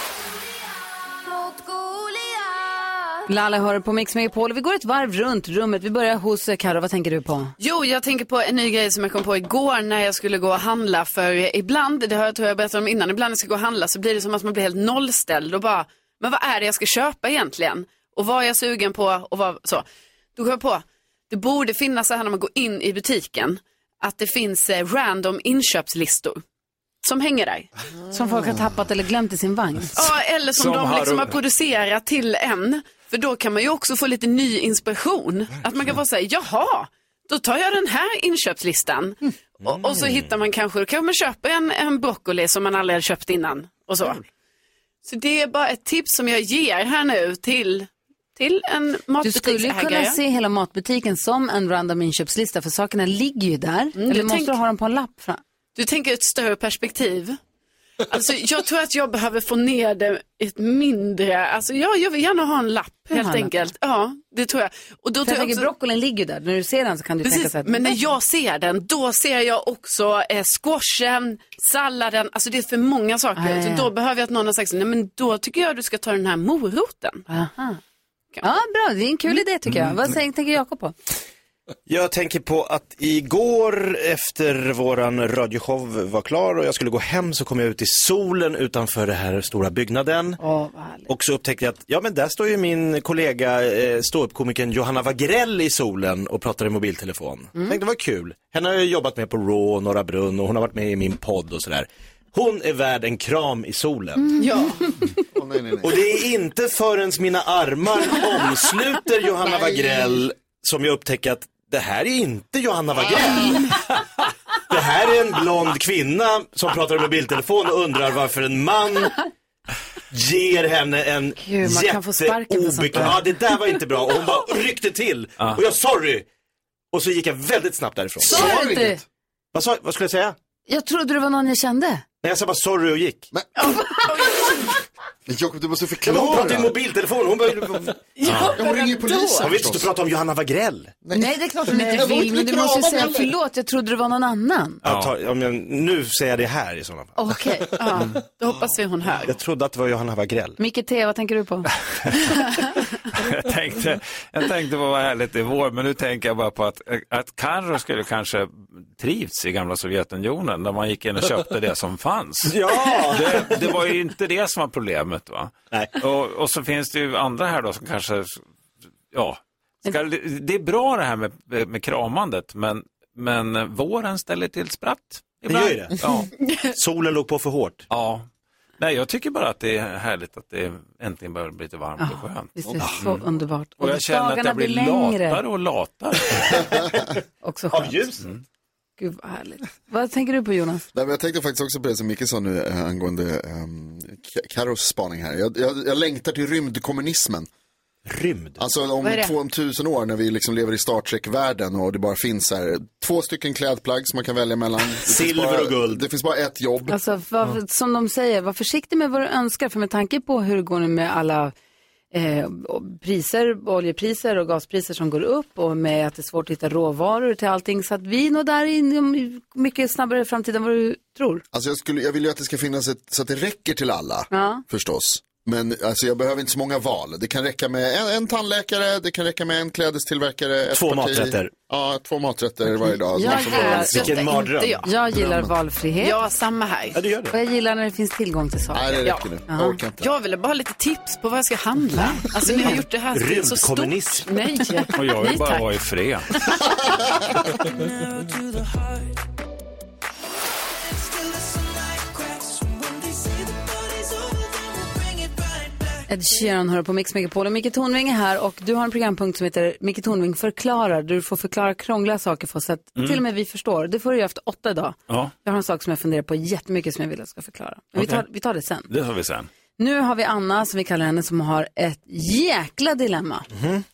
Speaker 1: Lalla hör på Mix Megapol. Vi går ett varv runt rummet. Vi börjar hos eh, Karo. Vad tänker du på?
Speaker 3: Jo, jag tänker på en ny grej som jag kom på igår när jag skulle gå och handla. För ibland, det har jag tror jag berättat om innan, ibland när jag ska gå och handla så blir det som att man blir helt nollställd och bara, men vad är det jag ska köpa egentligen? Och vad är jag sugen på och vad, så. Då kom jag på, det borde finnas så här när man går in i butiken, att det finns eh, random inköpslistor som hänger där.
Speaker 1: Som folk har tappat eller glömt i sin vagn.
Speaker 3: Ja, eller som,
Speaker 1: Som
Speaker 3: de
Speaker 1: har-
Speaker 3: liksom har producerat till en. För då kan man ju också få lite ny inspiration. Att man kan vara säga, jaha, då tar jag den här inköpslistan. Och, och så hittar man kanske, då kan man köpa en, en broccoli som man aldrig har köpt innan. Och så. så det är bara ett tips som jag ger här nu till, till en
Speaker 1: Du skulle ju
Speaker 3: matbutiksägare.
Speaker 1: kunna se hela matbutiken som en random inköpslista för sakerna ligger ju där.
Speaker 3: Mm,
Speaker 1: eller
Speaker 3: du
Speaker 1: måste
Speaker 3: tänk-
Speaker 1: du ha dem på en lapp? Fram?
Speaker 3: Du tänker ett större perspektiv. Alltså, jag tror att jag behöver få ner det ett mindre, alltså ja, jag vill gärna ha en lapp helt
Speaker 1: ha en lapp.
Speaker 3: enkelt. Ja, det tror jag. Och då
Speaker 1: För
Speaker 3: tror
Speaker 1: jag
Speaker 3: jag också...
Speaker 1: broccolin ligger där. När du ser den så kan du tänka
Speaker 3: Precis,
Speaker 1: så här.
Speaker 3: men när jag ser den, då ser jag också eh, squashen, salladen, alltså det är för många saker.
Speaker 1: Ah, ja, ja.
Speaker 3: Så då behöver jag att någon har sagt, nej men då tycker jag du ska ta den här moroten.
Speaker 1: Aha. Ja, bra. Det är en kul idé tycker jag. Vad säger, tänker Jakob på?
Speaker 2: Jag tänker på att igår efter våran radioshow var klar och jag skulle gå hem så kom jag ut i solen utanför den här stora byggnaden. och så upptäckte jag att, ja men där står ju min kollega eh, ståuppkomikern Johanna Wagrell i solen och pratar i mobiltelefon.
Speaker 15: Mm.
Speaker 2: Tänkte det var kul. Henne har jag jobbat med på Raw, Norra Brunn och hon har varit med i min podd och sådär. Hon är värd en kram i solen.
Speaker 3: Ja.
Speaker 2: Och det är inte förrän mina armar omsluter Johanna Wagrell som jag upptäcker att det här är inte Johanna Wagrell. Det här är en blond kvinna som pratar i mobiltelefon och undrar varför en man ger henne en jätteobekväm... Ja, det där var inte bra. Och hon bara ryckte till. Och jag sorry. Och så gick jag väldigt snabbt därifrån.
Speaker 1: Inte?
Speaker 2: Vad, sa, vad skulle jag säga?
Speaker 1: Jag trodde det var någon jag kände.
Speaker 2: Nej, jag sa bara sorry och gick. Men,
Speaker 4: Jakob, du måste
Speaker 2: hon
Speaker 4: förklara.
Speaker 2: pratade i mobiltelefon. Hon, bara,
Speaker 4: Ja, hon ringer polisen
Speaker 2: Hon vill inte prata om Johanna Wagrell.
Speaker 1: Nej, det är klart hon
Speaker 2: Nej,
Speaker 1: inte
Speaker 2: jag
Speaker 1: vill, men du måste säga förlåt, jag trodde det var någon annan.
Speaker 2: Ja. Ta, ja, men nu säger jag det här i sådana fall.
Speaker 1: Okej, ja, då hoppas vi hon hör.
Speaker 2: Jag trodde att det var Johanna Wagrell.
Speaker 1: Micke T, vad tänker du på?
Speaker 15: jag, tänkte, jag tänkte på vad härligt det var, men nu tänker jag bara på att, att Carro skulle kanske trivts i gamla Sovjetunionen, där man gick in och köpte det som fanns.
Speaker 2: Ja!
Speaker 15: Det, det var ju inte det som var problemet. Va?
Speaker 2: Nej.
Speaker 15: Och, och så finns det ju andra här då som kanske, ja, ska, det är bra det här med, med kramandet, men, men våren ställer till spratt.
Speaker 2: Det gör ju det.
Speaker 15: Ja.
Speaker 2: Solen låg på för hårt.
Speaker 15: Ja. Nej, jag tycker bara att det är härligt att det äntligen börjar bli lite varmt och skönt.
Speaker 1: Visst är det så underbart.
Speaker 15: Och jag känner att
Speaker 1: dagarna
Speaker 15: jag blir
Speaker 1: längre.
Speaker 15: latare och latare.
Speaker 1: Också skönt.
Speaker 2: Av ljus?
Speaker 1: Gud vad härligt. Vad tänker du på Jonas?
Speaker 4: Nej, men jag tänkte faktiskt också på det som Micke sa nu eh, angående um, Carros spaning här. Jag, jag, jag längtar till rymdkommunismen.
Speaker 2: Rymd?
Speaker 4: Alltså om
Speaker 1: Vad är det?
Speaker 4: två, om tusen år när vi liksom lever i Star Trek-världen och det bara finns så här, två stycken klädplagg som man kan välja mellan.
Speaker 2: Silver
Speaker 4: bara,
Speaker 2: och guld.
Speaker 4: Det finns bara ett jobb.
Speaker 1: Alltså, vad, som de säger, var försiktig med vad du önskar. För med tanke på hur det går nu med alla eh, priser, oljepriser och gaspriser som går upp och med att det är svårt att hitta råvaror till allting. Så att vi är nog där inom mycket snabbare framtid än vad du tror.
Speaker 4: Alltså jag, skulle, jag vill ju att det ska finnas ett, så att det räcker till alla.
Speaker 1: Ja.
Speaker 4: Förstås. Men alltså, jag behöver inte så många val. Det kan räcka med en, en tandläkare, det kan räcka med en klädestillverkare. ett
Speaker 2: Två
Speaker 4: parti.
Speaker 2: maträtter.
Speaker 4: Ja, två maträtter varje dag.
Speaker 1: Jag
Speaker 4: har-
Speaker 2: Vilken mardröm.
Speaker 3: jag.
Speaker 1: Jag gillar valfrihet.
Speaker 3: Ja, samma här.
Speaker 2: Ja, det gör
Speaker 1: Och
Speaker 2: det.
Speaker 1: jag gillar när det finns tillgång till saker.
Speaker 4: Nej, det
Speaker 3: Ja.
Speaker 4: räcker nu.
Speaker 1: Ja.
Speaker 4: Jag orkar inte.
Speaker 3: Jag ville bara ha lite tips på vad jag ska handla. Alltså ni har gjort det här till så stort. Nej.
Speaker 15: Och jag vill
Speaker 3: Nej,
Speaker 15: bara vara i fred.
Speaker 1: Ed Sheeran hör på Mix Megapol och Micke Tornving är här och du har en programpunkt som heter Micke Tornving förklarar. där Du får förklara krångliga saker för oss så att till och med vi förstår. Det får du göra efter åtta idag.
Speaker 15: Ja,
Speaker 1: Jag har en sak som jag funderar på jättemycket som jag vill att du ska förklara. Men vi,
Speaker 15: Okej.
Speaker 1: tar, vi tar det sen.
Speaker 15: det har vi sen.
Speaker 1: Nu har vi Anna, som vi kallar henne, som har ett jäkla dilemma.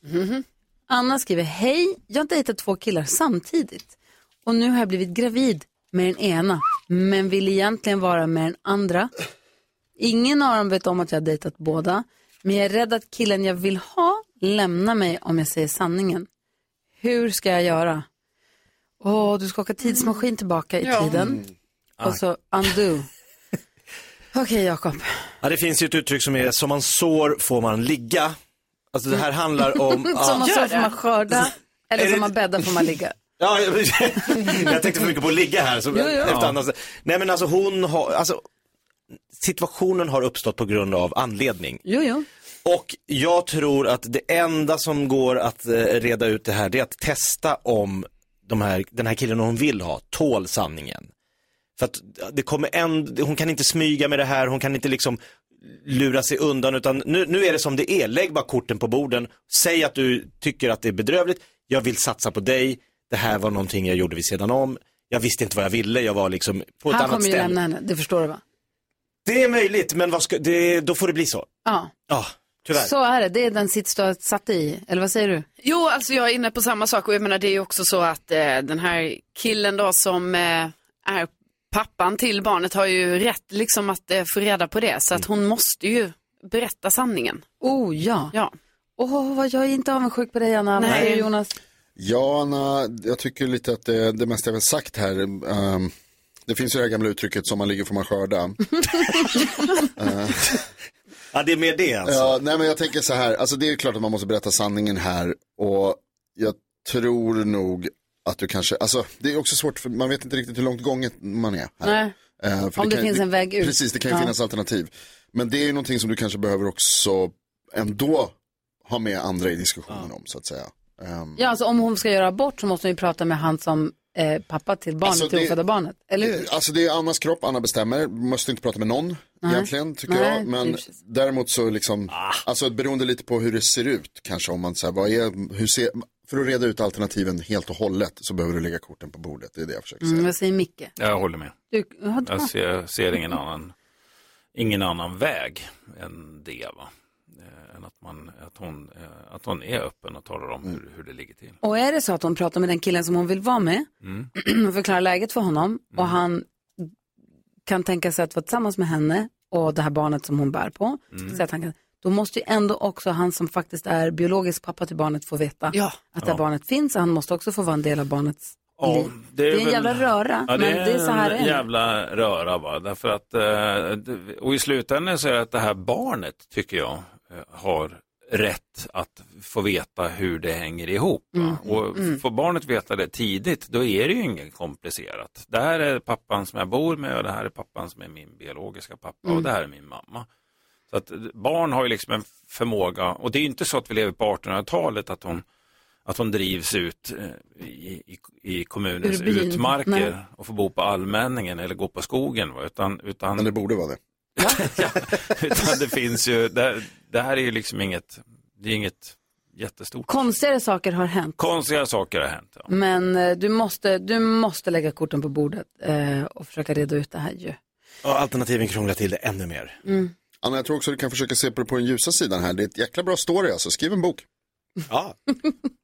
Speaker 1: Mhm. Anna skriver, hej, jag har dejtat två killar samtidigt. Och nu har jag blivit gravid med den ena, men vill egentligen vara med den andra. Ingen av dem vet om att jag har dejtat båda, men jag är rädd att killen jag vill ha lämnar mig om jag säger sanningen. Hur ska jag göra? Åh, du ska åka tidsmaskin tillbaka i
Speaker 2: Ja.
Speaker 1: tiden.
Speaker 2: Mm.
Speaker 1: Och så undo. Okej, Jakob.
Speaker 2: Ja, det finns ju ett uttryck som är som man sår får man ligga. Alltså det här handlar om...
Speaker 1: som man
Speaker 2: ja.
Speaker 1: så får man skörda, eller som man bäddar får man ligga.
Speaker 2: Ja, jag, jag tänkte för mycket på att ligga här. Så,
Speaker 1: Jo, jo.
Speaker 2: efter annars- Nej men alltså hon har, alltså situationen har uppstått på grund av anledning.
Speaker 1: Jo, jo.
Speaker 2: Och jag tror att det enda som går att eh, reda ut det här, det är att testa om de här, den här killen hon vill ha tål sanningen. För att det kommer en, hon kan inte smyga med det här, hon kan inte liksom lura sig undan utan nu, nu är det som det är, lägg bara korten på borden, säg att du tycker att det är bedrövligt, jag vill satsa på dig, det här var någonting jag gjorde vid sidan om, jag visste inte vad jag ville, jag var liksom på ett
Speaker 1: Han
Speaker 2: annat
Speaker 1: kommer ju
Speaker 2: ställe.
Speaker 1: lämna henne, det förstår du va?
Speaker 2: Det är möjligt, men vad ska, det, då får det bli så.
Speaker 1: Ja,
Speaker 2: Ja, tyvärr.
Speaker 1: så är det. Det är den sits du har satt i. Eller vad säger du?
Speaker 3: Jo, alltså jag är inne på samma sak och jag menar det är ju också så att eh, den här killen då som eh, är pappan till barnet har ju rätt liksom att eh, få reda på det så att hon måste ju berätta sanningen.
Speaker 1: Oh ja.
Speaker 3: Ja.
Speaker 1: Åh, vad jag är inte avundsjuk på dig Anna. Vad
Speaker 3: Nej.
Speaker 1: säger Jonas?
Speaker 4: Ja, Anna, jag tycker lite att det, det mesta är väl sagt här. Ehm, det finns ju det här gamla uttrycket som man ligger får man skörda. Eh,
Speaker 2: Ja, det är mer det alltså.
Speaker 4: Ja, nej men jag tänker så här, alltså det är klart att man måste berätta sanningen här och jag tror nog att du kanske, alltså det är också svårt för man vet inte riktigt hur långt gånget man är. Här.
Speaker 1: Nej.
Speaker 4: För
Speaker 1: Om det finns en väg ut.
Speaker 4: Precis, det kan ju
Speaker 1: Ja.
Speaker 4: finnas alternativ. Men det är ju någonting som du kanske behöver också ändå ha med andra i diskussionen om så att säga. Ehm,
Speaker 1: Ja, alltså om hon ska göra abort så måste hon ju prata med han som eh, pappa till barnet,
Speaker 4: Alltså,
Speaker 1: till
Speaker 4: det-
Speaker 1: ofödda barnet. Eller hur?
Speaker 4: Alltså det är Annas kropp, Anna bestämmer. Måste inte prata med någon
Speaker 1: Nej.
Speaker 4: egentligen tycker
Speaker 1: Nej,
Speaker 4: jag. Men
Speaker 1: precis.
Speaker 4: däremot så liksom, alltså beroende lite på hur det ser ut kanske om man säger, vad är, hur ser, för att reda ut alternativen helt och hållet så behöver du lägga korten på bordet. Det är det jag försöker säga.
Speaker 1: Mm, vad säger Micke?
Speaker 15: Jag håller med.
Speaker 1: Du, ja, du-
Speaker 15: Jag ser, ser ingen, annan, ingen annan väg än det. Va? Än att, man, att, hon, eh, att hon är öppen och talar om hur, hur det ligger till.
Speaker 1: Och är det så att hon pratar med den killen som hon vill vara med
Speaker 15: Mm.
Speaker 1: och förklarar läget för honom och han kan tänka sig att vara tillsammans med henne och det här barnet som hon bär på,
Speaker 15: Mm.
Speaker 1: så att han kan, då måste ju ändå också han som faktiskt är biologisk pappa till barnet få veta att det här
Speaker 15: Ja.
Speaker 1: barnet finns och han måste också få vara en del av barnets
Speaker 15: Ja,
Speaker 1: liv. Det är, en
Speaker 15: väl-
Speaker 1: jävla röra,
Speaker 15: Ja,
Speaker 1: men det är så här det
Speaker 15: en
Speaker 1: är.
Speaker 15: jävla röra va. Därför att, eh, det- och i slutändan så är det att det här barnet, tycker jag, har rätt att få veta hur det hänger ihop. Va?
Speaker 16: Mm.
Speaker 15: Och
Speaker 16: Mm.
Speaker 15: får barnet veta det tidigt, då är det ju inget komplicerat. Det här är pappan som jag bor med och det här är pappan som är min biologiska pappa
Speaker 16: Mm.
Speaker 15: och det här är min mamma. Så att eh, barn har ju liksom en förmåga, och det är ju inte så att vi lever på 1800-talet att hon, att hon drivs ut eh, i, i, i kommunens utmarker
Speaker 16: Nej.
Speaker 15: och får bo på allmänningen eller gå på skogen. Va? Utan, utan,
Speaker 4: Men det borde vara det.
Speaker 15: ja, utan det finns ju, det, här- det här är ju liksom inget, det är inget jättestort.
Speaker 1: Konstigare saker har hänt.
Speaker 15: Konstiga saker har hänt. Ja.
Speaker 1: Men eh, du måste, du måste lägga korten på bordet eh, och försöka reda ut det här ju.
Speaker 2: Och alternativen krånglar till det ännu mer.
Speaker 1: Mm.
Speaker 4: Anna, jag tror också du kan försöka se på det på den ljusa sidan här. Det är ett jäkla bra story alltså. Skriv en bok.
Speaker 2: Ja.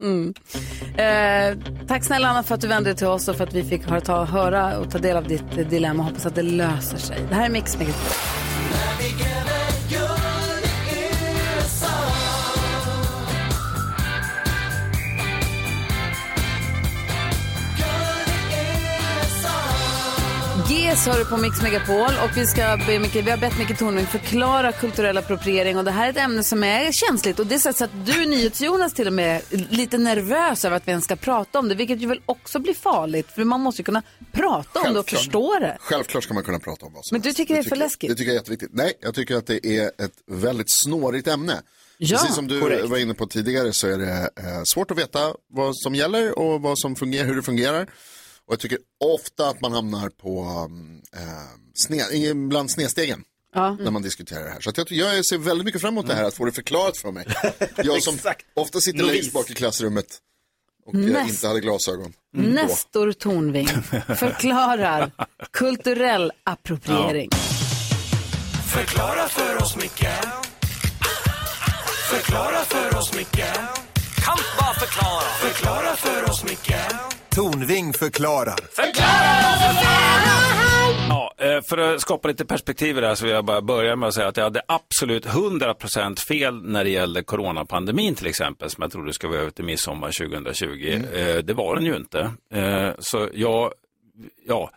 Speaker 1: Mm. Eh, tack snälla Anna för att du vände dig till oss och för att vi fick höra, ta, höra och ta del av ditt dilemma. Hoppas att det löser sig. Det här är Mix Megapol. Let me get it. GES hör du på Mix Megapol och vi, ska be Micke, vi har bett Micke Tornving förklara kulturell appropriering och det här är ett ämne som är känsligt och det är så att du NyhetsJonas till och med lite nervös över att vi ens ska prata om det vilket ju väl också blir farligt för man måste ju kunna prata om det och
Speaker 4: Självklart.
Speaker 1: förstå det.
Speaker 4: Självklart ska man kunna prata om vad som
Speaker 1: Men du
Speaker 4: helst.
Speaker 1: tycker det är för läskigt?
Speaker 4: Det tycker jag är jätteviktigt. Nej, jag tycker att det är ett väldigt snårigt ämne.
Speaker 1: Ja,
Speaker 4: Precis som du
Speaker 1: korrekt.
Speaker 4: var inne på tidigare så är det eh, svårt att veta vad som gäller och vad som fungerar, hur det fungerar. Och jag tycker ofta att man hamnar på um, eh, sne, bland snedstegen.
Speaker 1: Ja.
Speaker 4: När man diskuterar det här. Så att jag, jag ser väldigt mycket fram emot det här, att få det förklarat för mig. Jag som ofta sitter
Speaker 2: Novis.
Speaker 4: längst bak i klassrummet och
Speaker 1: Näst-
Speaker 4: inte hade glasögon.
Speaker 1: Nestor Tornving förklarar kulturell appropriering.
Speaker 5: Förklara för oss, Micke Förklara för oss, Micke Kan bara förklara Förklara för oss, Micke
Speaker 16: Tornving förklarar.
Speaker 15: Ja, eh, för att skapa lite perspektiv i det här så vill jag bara börja med att säga att jag hade absolut 100% fel när det gällde coronapandemin till exempel, som jag trodde skulle vara över till midsommar 2020. Eh, Det var den ju inte. Eh, Så jag, ja,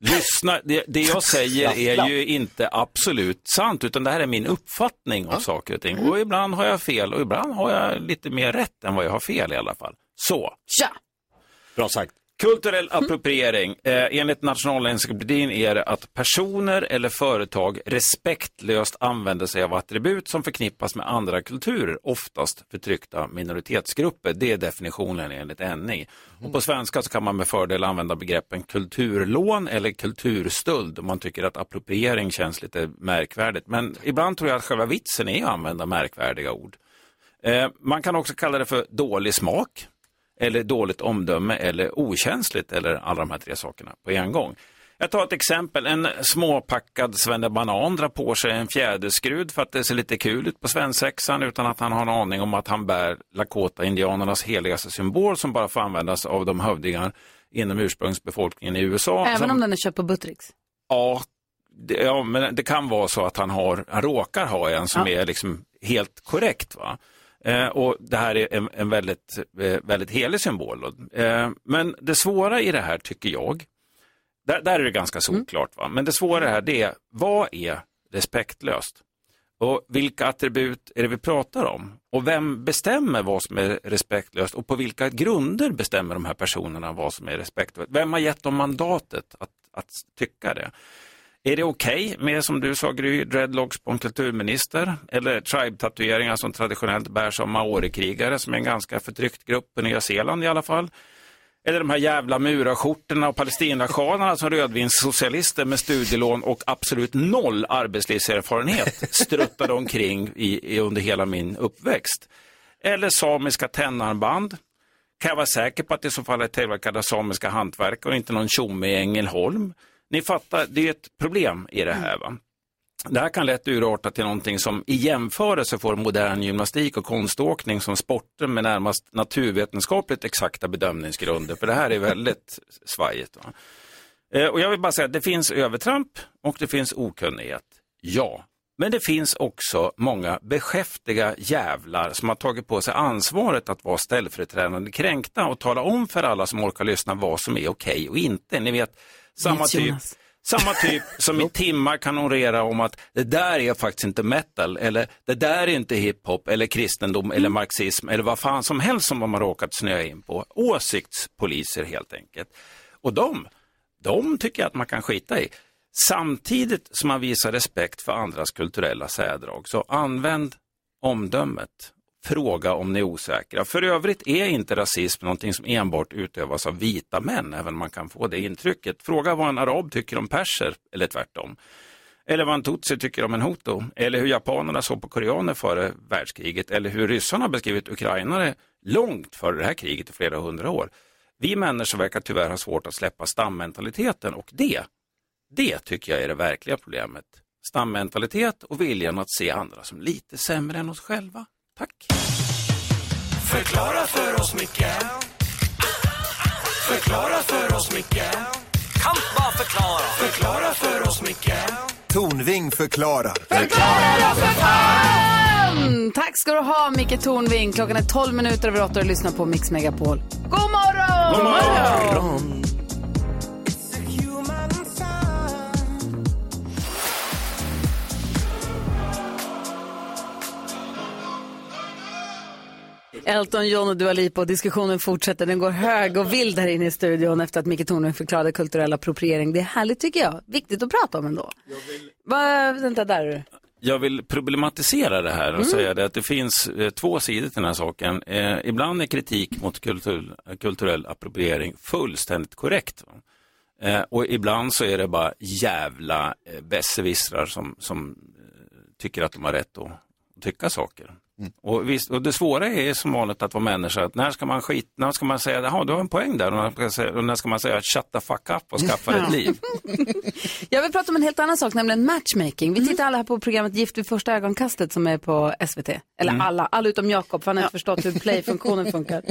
Speaker 15: lyssna, det, det jag säger är ju inte absolut sant, utan det här är min uppfattning om saker och ting. Och ibland har jag fel och ibland har jag lite mer rätt än vad jag har fel i alla fall. Så.
Speaker 1: Tja!
Speaker 2: Bra sagt.
Speaker 15: Kulturell appropriering. Eh, enligt Nationalencyklopedin är det att personer eller företag respektlöst använder sig av attribut som förknippas med andra kulturer, oftast förtryckta minoritetsgrupper. Det är definitionen enligt NI. Och på svenska så kan man med fördel använda begreppen kulturlån eller kulturstöld om man tycker att appropriering känns lite märkvärdigt. Men ibland tror jag att själva vitsen är att använda märkvärdiga ord. Eh, man kan också kalla det för dålig smak eller dåligt omdöme eller okänsligt eller alla de här tre sakerna på en gång. Jag tar ett exempel. En småpackad svennebanan drar på sig en fjäderskrud för att det ser lite kul ut på svensexan utan att han har en aning om att han bär Lakota-indianernas heligaste symbol som bara får användas av de hövdingar inom ursprungsbefolkningen i USA.
Speaker 1: Även
Speaker 15: som,
Speaker 1: om den är köpt på Buttricks.
Speaker 15: Ja, det, ja, men det kan vara så att han, har, han råkar ha en som
Speaker 1: Ja.
Speaker 15: är liksom helt korrekt. Va? Eh, och det här är en, en väldigt, eh, väldigt helig symbol. Eh, men det svåra i det här tycker jag, där, där är det ganska solklart, va? men det svåra här det är, vad är respektlöst? Och vilka attribut är det vi pratar om? Och vem bestämmer vad som är respektlöst? Och på vilka grunder bestämmer de här personerna vad som är respektlöst? Vem har gett dem mandatet att, att tycka det? Är det okej med, som du sa Gry, dreadlocks på en kulturminister? Eller tribe-tatueringar som traditionellt bärs av maorikrigare som är en ganska förtryckt grupp på Nya Zeeland i alla fall? Eller de här jävla murarskjortorna och palestinasjalarna som rödvinssocialister med studielån och absolut noll arbetslivserfarenhet struttade omkring i, i, under hela min uppväxt. Eller samiska tennarmband. Kan jag vara säker på att det i så fall är tillverkade av samiska hantverkare och inte någon tjomme i Ängelholm? Ni fattar, det är ett problem i det här. Va? Det här kan lätt urarta till någonting som i jämförelse får modern gymnastik och konståkning som sporter med närmast naturvetenskapligt exakta bedömningsgrunder. För det här är väldigt svajigt. Va? Eh, och jag vill bara säga att det finns övertramp och det finns okunnighet. Ja, men det finns också många beskäftiga jävlar som har tagit på sig ansvaret att vara ställföreträdande kränkta och tala om för alla som orkar lyssna vad som är okej och inte. Ni vet, samma typ, samma typ som i timmar kan orera om att det där är faktiskt inte metal eller det där är inte hiphop eller kristendom eller marxism eller vad fan som helst som de har råkat snöa in på. Åsiktspoliser helt enkelt. Och de, de tycker jag att man kan skita i. Samtidigt som man visar respekt för andras kulturella särdrag, så använd omdömet. Fråga om ni är osäkra. För övrigt är inte rasism någonting som enbart utövas av vita män, även om man kan få det intrycket. Fråga vad en arab tycker om perser, eller tvärtom. Eller vad en tutsi tycker om en hutu. Eller hur japanerna såg på koreaner före världskriget. Eller hur ryssarna beskrivit ukrainare långt före det här kriget i flera hundra år. Vi människor verkar tyvärr ha svårt att släppa stammentaliteten och det, det tycker jag är det verkliga problemet. Stammentalitet och viljan att se andra som lite sämre än oss själva. Tack.
Speaker 5: Förklara för oss, Micke Förklara för oss, Micke Kan bara förklara Förklara för oss, Micke
Speaker 16: Tornving förklarar.
Speaker 1: Mm, tack ska du ha, Micke Tornving. Klockan är 12 minuter över 8 och lyssnar på Mix Megapol. God morgon!
Speaker 5: God morgon!
Speaker 1: Elton John och Dua Lipa diskussionen fortsätter. Den går hög och vild här inne i studion efter att Micke Tornving förklarade kulturell appropriering. Det är härligt tycker jag. Viktigt att prata om ändå. Va, vänta, där.
Speaker 15: Jag vill problematisera det här och
Speaker 1: Mm.
Speaker 15: säga det att det finns eh, två sidor till den här saken. Eh, ibland är kritik mot kultur, kulturell appropriering fullständigt korrekt. Eh, och ibland så är det bara jävla eh, besserwissrar som, som eh, tycker att de har rätt att tycka saker. Och, visst, och det svåra är som vanligt att vara människa. Att när ska man skit, när ska man säga, jaha du har en poäng där. Och när, ska man säga, och när ska man säga shut the fuck up och skaffa dig ett liv.
Speaker 1: Jag vill prata om en helt annan sak, nämligen matchmaking. Vi tittar alla här på programmet Gift vid första ögonkastet som är på SVT. Eller
Speaker 15: Mm.
Speaker 1: alla, alla utom Jakob, för han har inte förstått hur play-funktionen funkar.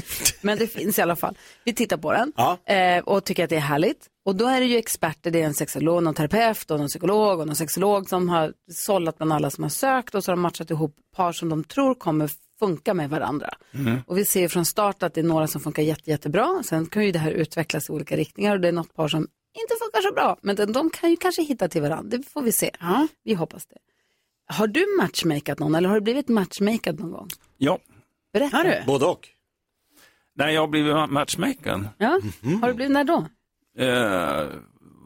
Speaker 1: Men det finns i alla fall. Vi tittar på den eh, och tycker att det är härligt. Och då är det ju experter, det är en sexolog, någon terapeut och någon psykolog och någon sexolog som har sållat bland alla som har sökt och så har de matchat ihop par som de tror kommer funka med varandra. Och vi ser från start att det är några som funkar jätte, jättebra. Sen kan ju det här utvecklas i olika riktningar och det är något par som inte funkar så bra. Men de, de kan ju kanske hitta till varandra. Det får vi se. Vi hoppas det. Har du matchmakat någon eller har du blivit matchmakad någon gång?
Speaker 15: Ja.
Speaker 1: Berätta.
Speaker 15: Har du?
Speaker 2: Både och.
Speaker 15: När jag blev matchmaker,
Speaker 1: Ja, har du blivit, när då?
Speaker 15: Eh,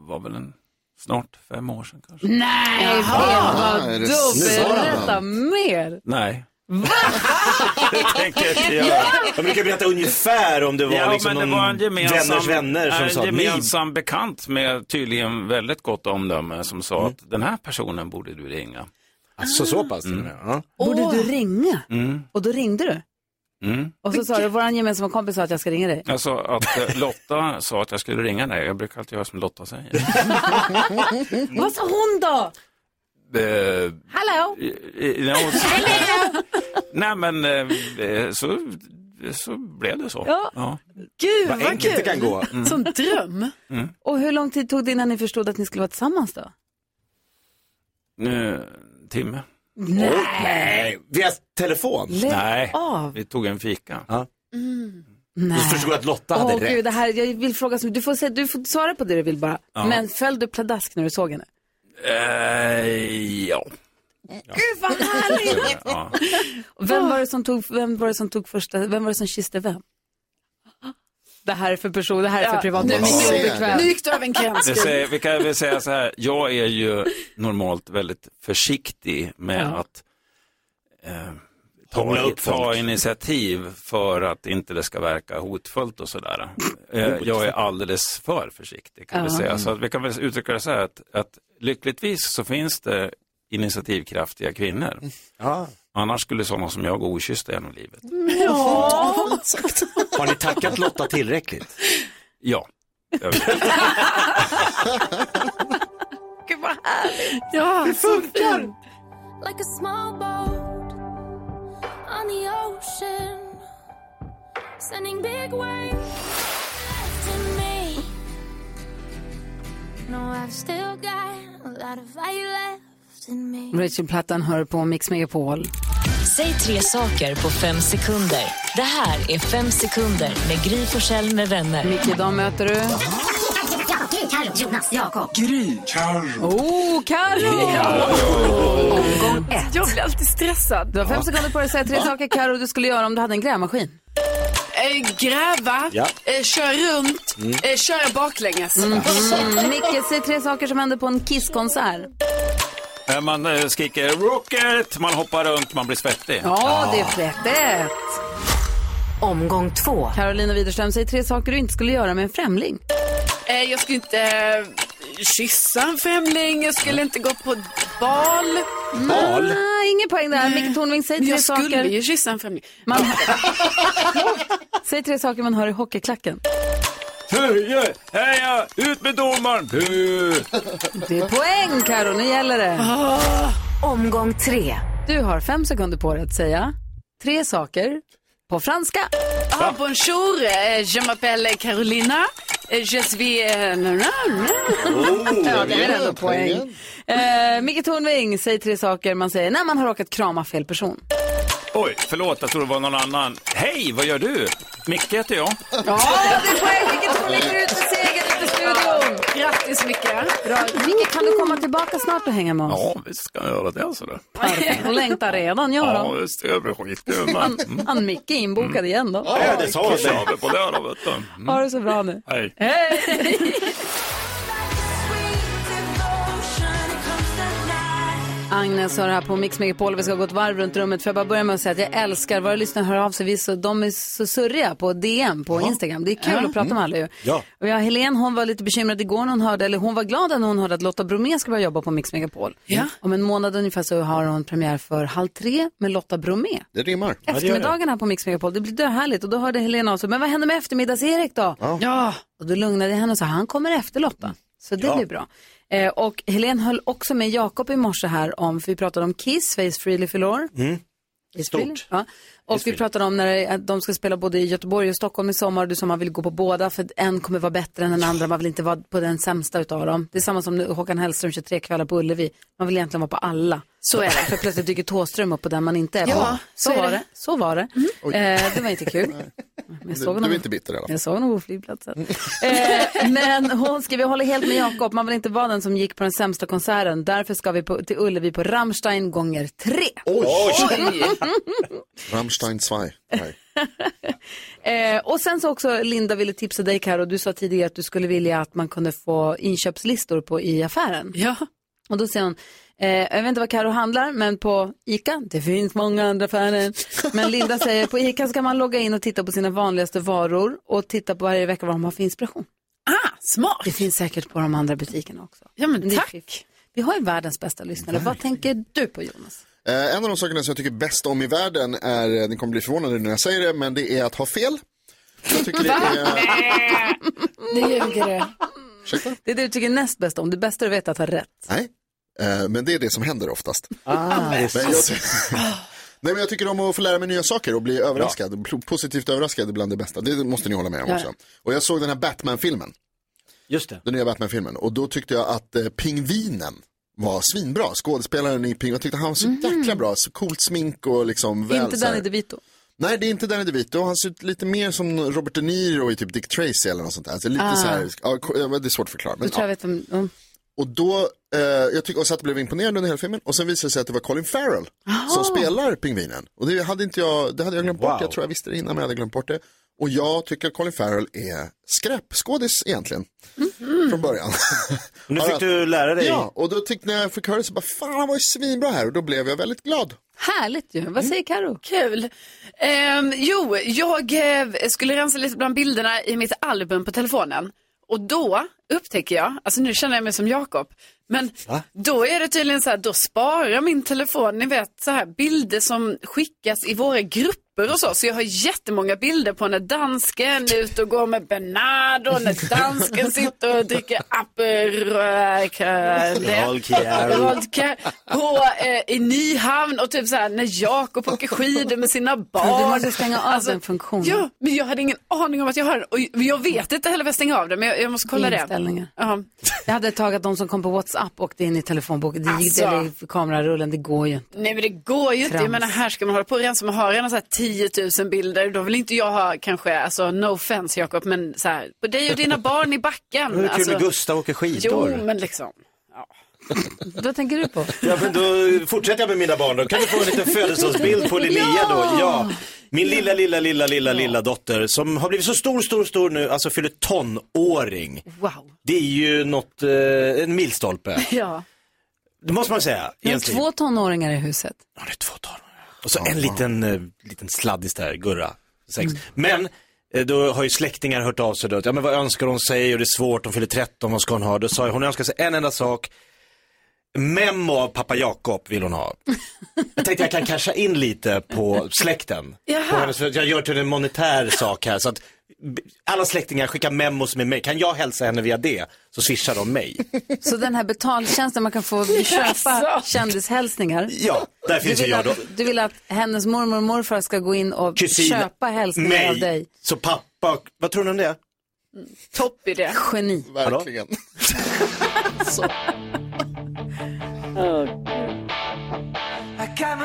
Speaker 15: var väl en, snart fem år sedan kanske.
Speaker 1: Nej,
Speaker 15: Jaha.
Speaker 1: vad
Speaker 15: det sant?
Speaker 1: Berätta mer.
Speaker 15: Nej. det tänker jag inte göra.
Speaker 2: Jag brukar berätta ungefär om det var
Speaker 15: ja,
Speaker 2: liksom
Speaker 15: men det
Speaker 2: någon
Speaker 15: var en gemensam,
Speaker 2: vänners vänner som
Speaker 15: en
Speaker 2: sa
Speaker 15: gemensam bekant med tydligen väldigt gott omdöme som sa
Speaker 2: Mm.
Speaker 15: att den här personen borde du ringa.
Speaker 2: Alltså så pass?
Speaker 15: Mm.
Speaker 2: Ja.
Speaker 1: Borde du ringa?
Speaker 15: Mm.
Speaker 1: Och då ringde du?
Speaker 15: Mm.
Speaker 1: Och så sa du, vår gemensamma kompis sa att jag ska ringa dig.
Speaker 15: Alltså att eh, Lotta sa att jag skulle ringa dig. Jag brukar alltid göra som Lotta säger.
Speaker 1: Vad sa hon då?
Speaker 15: Eh,
Speaker 1: Hallå?
Speaker 15: eh, ja, så- Nej men eh, så, så blev det så.
Speaker 1: Ja.
Speaker 3: Gud
Speaker 15: Vad
Speaker 3: vad,
Speaker 15: enkelt
Speaker 3: kul.
Speaker 15: det kan gå. Mm.
Speaker 3: Som dröm.
Speaker 15: Mm.
Speaker 1: Och hur lång tid tog det innan ni förstod att ni skulle vara tillsammans då?
Speaker 15: Nu, timme.
Speaker 2: Nej. Via telefon?
Speaker 1: Lägg
Speaker 15: Nej,
Speaker 1: av.
Speaker 15: vi tog en fika.
Speaker 1: Mm. Nej.
Speaker 2: Du förstod att Lotta hade
Speaker 1: Åh,
Speaker 2: rätt.
Speaker 1: Gud, det här, jag vill fråga, du får, se, du får svara på det du vill bara.
Speaker 15: Ja.
Speaker 1: Men föll du pladask när du såg henne?
Speaker 15: Eh, ja.
Speaker 1: Gud vad härligt!
Speaker 15: ja.
Speaker 1: Vem var det som tog, vem var det som tog första, vem var det som kysste vem? Det här är för person, det här är för privat.
Speaker 3: nu,
Speaker 1: obekvämt.
Speaker 3: nu gick du över en gräns.
Speaker 15: Vi kan väl säga så här, jag är ju normalt väldigt försiktig med
Speaker 1: Ja.
Speaker 15: att eh, ta, ta initiativ för att inte det ska verka hotfullt och sådär. Eh, jag är alldeles för försiktig kan vi
Speaker 1: Ja.
Speaker 15: säga. Så att vi kan väl uttrycka det så här att, att lyckligtvis så finns det initiativkraftiga kvinnor. Annars skulle sådana som jag gå okyssta genom livet.
Speaker 1: Ja.
Speaker 2: Har ni tackat Lotta tillräckligt?
Speaker 15: Ja.
Speaker 1: Gud vad härligt.
Speaker 3: Ja,
Speaker 1: det funkar.
Speaker 17: like a small boat on the ocean, sending big waves to me. No, I've still got a lot of fire left in me.
Speaker 1: Rachel Plattan hör på Mix Megapol.
Speaker 8: Säg tre saker på fem sekunder. Det här är Fem sekunder med Gry Forssell med vänner.
Speaker 1: Micke, idag möter du...
Speaker 17: Carro, Jonas, Jakob.
Speaker 1: Gry. Oh, Karo! Omgång ett.
Speaker 3: Jag blir alltid stressad.
Speaker 1: Du har fem sekunder på dig att säga tre saker, Karo, du skulle göra om du hade en grävmaskin.
Speaker 3: Eh, gräva,
Speaker 2: Ja.
Speaker 3: eh, köra runt,
Speaker 2: Mm.
Speaker 3: eh, köra baklänges.
Speaker 1: Mm. Micke, säg tre saker som händer på en Kisskonsert.
Speaker 15: Eh, Man eh, skriker rocket, man hoppar runt, man blir svettig.
Speaker 1: Ja, det är frätt.
Speaker 8: Omgång två.
Speaker 1: Carolina Widerström, säg tre saker du inte skulle göra med en främling.
Speaker 3: Eh, jag skulle inte eh, kyssa en främling, jag skulle inte gå på bal.
Speaker 2: Bal?
Speaker 1: Nej, ingen poäng där. Micke Tornving, säg
Speaker 3: Men
Speaker 1: tre
Speaker 3: jag skulle
Speaker 1: saker.
Speaker 3: ju kyssa en främling.
Speaker 1: Man... säg tre saker man hör i hockeyklacken.
Speaker 15: Heja, heja, ut med domaren!
Speaker 1: Det är poäng, Karo. Nu gäller det.
Speaker 8: Omgång tre.
Speaker 1: Du har fem sekunder på dig att säga tre saker på franska.
Speaker 3: Ah, bonjour, eh, je m'appelle Carolina. Eh, je suis... Eh, na, na, na.
Speaker 1: ja, det är ändå poäng. Eh, Micke Tornving, säg tre saker man säger när man har råkat krama fel person.
Speaker 15: Oj, förlåt, jag tror det var någon annan. Hej, vad gör du? Micke heter jag.
Speaker 1: Ja, det är poäng. Micke Tornving går ut med seger ut i studion.
Speaker 3: Grattis Micke.
Speaker 1: Bra. Micke, kan du komma tillbaka snart och hänga med oss?
Speaker 15: Ja, visst ska jag göra det. Sådär.
Speaker 1: Perfekt. Och längtar redan, jag
Speaker 15: Ja,
Speaker 1: då.
Speaker 15: visst, det blir skitkul.
Speaker 1: Han, han Micke är inbokad igen då.
Speaker 2: Ja, det sa
Speaker 15: Då kör
Speaker 2: jag.
Speaker 15: vi på det då, vet du. Mm.
Speaker 1: Ha det så bra nu.
Speaker 15: Hej.
Speaker 1: Agnes har här på Mix Megapol. Vi ska gå ett varv runt rummet. För jag bara börja med att säga att jag älskar våra lyssnare hör av sig. Vi så, de är så surriga på DM på Instagram. Det är kul
Speaker 17: Ja.
Speaker 1: att prata med alla ju.
Speaker 17: Ja.
Speaker 1: Och jag, Helene hon var lite bekymrad igår när hon hörde, eller hon var glad när hon hörde att Lotta Bromé ska börja jobba på Mix Megapol.
Speaker 17: Ja.
Speaker 1: Om en månad ungefär så har hon premiär för Halv tre med Lotta Bromé.
Speaker 4: Det rimmar.
Speaker 1: Eftermiddagen här på Mix Megapol, det blir döhärligt. Och då hörde Helena av sig, men vad händer med eftermiddags-Erik då?
Speaker 4: Ja.
Speaker 1: Och då lugnade jag henne och sa, han kommer efter Lotta. Så det
Speaker 17: Ja.
Speaker 1: blir bra. Eh, och Helene höll också med Jakob i morse här om, för vi pratade om Kiss, Face Freely Förlor.
Speaker 2: Mm. Stort.
Speaker 1: Ja. Och vi pratade om när att de ska spela både i Göteborg och Stockholm i sommar. Du sa man vill gå på båda för en kommer vara bättre än den andra. Man vill inte vara på den sämsta utav dem. Det är samma som nu Håkan Hellström 23 kvällar på Ullevi. Man vill egentligen vara på alla.
Speaker 3: Så är det.
Speaker 1: För plötsligt dyker Thåström upp på den man inte är på.
Speaker 3: Ja,
Speaker 1: så,
Speaker 3: så är
Speaker 1: var
Speaker 3: det.
Speaker 1: det. Så var det. Eh, det var inte kul. Men jag
Speaker 4: Du,
Speaker 1: såg
Speaker 4: du
Speaker 1: honom-
Speaker 4: är inte bitter i alla fall.
Speaker 1: jag såg honom på flygplatsen. eh, men hon skriver, jag håller helt med Jakob, man vill inte vara den som gick på den sämsta konserten. Därför ska vi på, till Ullevi på Rammstein gånger tre.
Speaker 4: Rammstein 2. Nej.
Speaker 1: Eh, och sen så också Linda ville tipsa dig Karo, du sa tidigare att du skulle vilja att man kunde få inköpslistor på i affären.
Speaker 3: Ja.
Speaker 1: Och då säger hon, eh, jag vet inte vad Karo handlar, men på ICA, det finns många andra affärer. Men Linda säger, på ICA ska man logga in och titta på sina vanligaste varor och titta på varje vecka vad de har för inspiration.
Speaker 3: Ah, smart.
Speaker 1: Det finns säkert på de andra butikerna också.
Speaker 3: Ja, men tack.
Speaker 1: Vi har ju världens bästa lyssnare. Vad tänker du på Jonas?
Speaker 4: Eh, en av de sakerna som jag tycker bäst om i världen är, eh, ni kommer bli förvånade när jag säger det, men det är att ha fel. Jag tycker det är...
Speaker 1: Det ljuger du. Det är det du tycker näst bäst om. Det bästa du vet är att ha rätt.
Speaker 4: Nej, eh, men det är det som händer oftast.
Speaker 1: Ah,
Speaker 4: men jag, Nej, men jag tycker om att få lära mig nya saker och bli överraskad. P- Positivt överraskad är bland det bästa. Det måste ni hålla med om
Speaker 2: Ja.
Speaker 4: också. Och jag såg den här Batman-filmen.
Speaker 2: Just det.
Speaker 4: Den nya Batman-filmen. Och då tyckte jag att eh, Pingvinen var svinbra. Skådespelaren i Pingvinen. Jag tyckte han var så jäkla bra. Så coolt smink och liksom väl.
Speaker 1: Inte Danny DeVito.
Speaker 4: Nej, det är inte Danny DeVito. Han ser ut lite mer som Robert De Niro i typ Dick Tracy eller något sånt där. Alltså lite
Speaker 1: Ah.
Speaker 4: så här, ja, det är svårt att förklara.
Speaker 1: Du
Speaker 4: Men,
Speaker 1: tror jag
Speaker 4: ja.
Speaker 1: vet vem... om-
Speaker 4: Och då, eh, jag tycker också att jag blev imponerad under hela filmen. Och sen visade det sig att det var Colin Farrell som spelar pingvinen. Och det hade inte jag, det hade jag glömt bort.
Speaker 2: Wow.
Speaker 4: Jag tror jag visste det innan men jag hade glömt bort det. Och jag tycker att Colin Farrell är skräpskådis egentligen. Från början.
Speaker 2: Nu fick du lära dig.
Speaker 4: Ja, och då tyckte när jag fick höra så bara, fan han var ju svinbra här. Och då blev jag väldigt glad.
Speaker 1: Härligt ju. Vad säger Karo?
Speaker 3: Kul. Ehm, jo, jag eh, skulle rensa lite bland bilderna i mitt album på telefonen. Och då upptäcker jag, alltså nu känner jag mig som Jakob, men då är det tydligen så här, då sparar min telefon, ni vet så här bilder som skickas i våra grupper och så. Så jag har jättemånga bilder på när dansken är ute och går med Bernardo, när dansken sitter och dricker Aperol. På, eh, i Nyhamn och typ så här när Jakob åker skidor med sina barn.
Speaker 1: Men du måste stänga av den funktionen.
Speaker 3: Ja, men jag hade ingen aning om att jag har den. Och jag vet inte heller vad jag stänger av den, men jag, jag måste kolla det.
Speaker 1: Inställningar.
Speaker 3: Ja.
Speaker 1: Jag hade ett tag att de som kom på WhatsApp åkte in i telefonboken. Det gick
Speaker 3: Alltså.
Speaker 1: eller i kamerarullen, det går ju inte.
Speaker 3: Nej men det går ju inte. Jag menar här ska man hålla på och rensa. Man har redan så här 10 000 bilder. Då vill inte jag ha kanske, alltså no offense Jakob, men så här på dig och dina barn i backen.
Speaker 2: Det är kul
Speaker 3: alltså,
Speaker 2: med Gustav åker skidor.
Speaker 3: Jo men liksom.
Speaker 1: Vad tänker du på?
Speaker 2: Ja, men då fortsätter jag med mina barn. Då kan du få en liten födelsedagsbild på Linnea då. Ja. Min lilla, lilla, lilla, lilla, lilla dotter som har blivit så stor, stor, stor nu, alltså fyller tonåring.
Speaker 3: Wow.
Speaker 2: Det är ju något, eh, en milstolpe.
Speaker 3: Ja.
Speaker 2: Det måste man säga.
Speaker 1: Vi har två tonåringar i huset.
Speaker 2: Och så en liten, eh, liten sladdis där, Gurra. Sex. Men eh, då har ju släktingar hört av sig då. Ja men vad önskar hon sig och det är svårt, hon fyller 13, vad ska hon ha? Då sa jag, hon önskar sig en enda sak. Memo av pappa Jakob vill hon ha. Jag tänkte jag kan casha in lite på släkten. På hennes, jag gör till en monetär sak här. Så att alla släktingar skickar memos med mig. Kan jag hälsa henne via det så swishar de mig.
Speaker 1: Så den här betaltjänsten man kan få köpa kändishälsningar.
Speaker 2: Ja, där finns
Speaker 1: du
Speaker 2: ju
Speaker 1: vill
Speaker 2: jag då.
Speaker 1: att, Du vill att hennes mormor och morfar ska gå in och
Speaker 2: Kusin,
Speaker 1: köpa hälsningar
Speaker 2: mig.
Speaker 1: av dig.
Speaker 2: Så pappa, vad tror ni om det?
Speaker 3: Topp idé.
Speaker 1: Geni.
Speaker 4: Verkligen.
Speaker 5: I got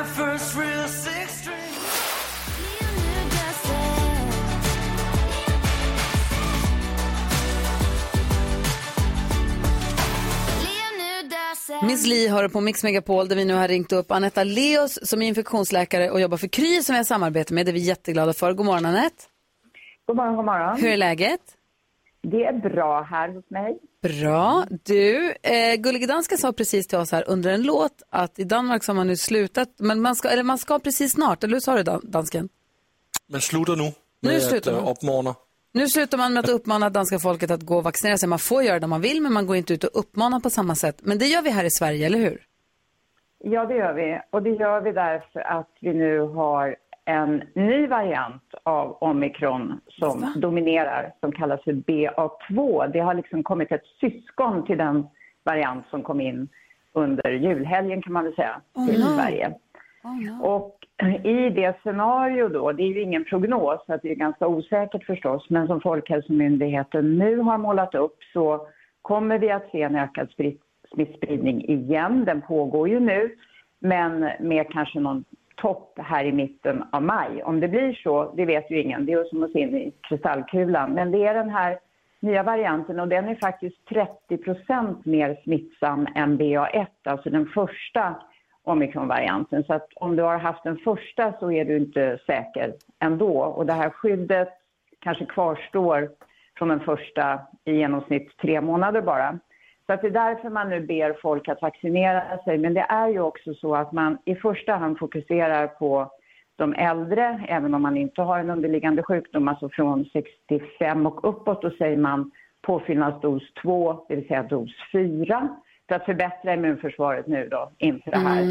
Speaker 1: Miss Li har det på Mix Megapol där vi nu har ringt upp Anetta Leos som är infektionsläkare och jobbar för Kry som vi har samarbete med. Det är vi jätteglada för. God morgon Anette.
Speaker 18: God morgon, god morgon.
Speaker 1: Hur är läget?
Speaker 18: Det är bra här hos mig.
Speaker 1: Bra. Du, eh, Gullige Dansken sa precis till oss här under en låt att i Danmark så har man nu slutat, men man ska, eller man ska precis snart, eller hur sa du Dan- dansken?
Speaker 10: Men sluta nu
Speaker 1: Nu
Speaker 10: med
Speaker 1: slutar
Speaker 10: att
Speaker 1: man.
Speaker 10: äh, uppmana.
Speaker 1: Nu slutar man med att uppmana danska folket att gå och vaccinera sig. Man får göra det om man vill, men man går inte ut och uppmanar på samma sätt. Men det gör vi här i Sverige, eller hur?
Speaker 18: Ja, det gör vi. Och det gör vi därför att vi nu har en ny variant av omikron som dominerar, som kallas för BA2. Det har liksom kommit ett syskon till den variant som kom in under julhelgen kan man väl säga, till
Speaker 1: no.
Speaker 18: Sverige. Och i det scenario då, det är ju ingen prognos, så att det är ganska osäkert förstås, men som Folkhälsomyndigheten nu har målat upp så kommer vi att se en ökad smittspridning igen. Den pågår ju nu, men med kanske någon topp här i mitten av maj. Om det blir så, det vet ju ingen. Det är som att se in i kristallkulan. Men det är den här nya varianten och den är faktiskt 30% mer smittsam än BA1, alltså den första omikronvarianten. Så att om du har haft den första så är du inte säker ändå. Och det här skyddet kanske kvarstår från den första i genomsnitt tre månader bara. Så att det är därför man nu ber folk att vaccinera sig. Men det är ju också så att man i första hand fokuserar på de äldre, även om man inte har en underliggande sjukdom, alltså från 65 och uppåt, då säger man påfyllnadsdos 2, det vill säga dos 4, för att förbättra immunförsvaret nu då inför det här.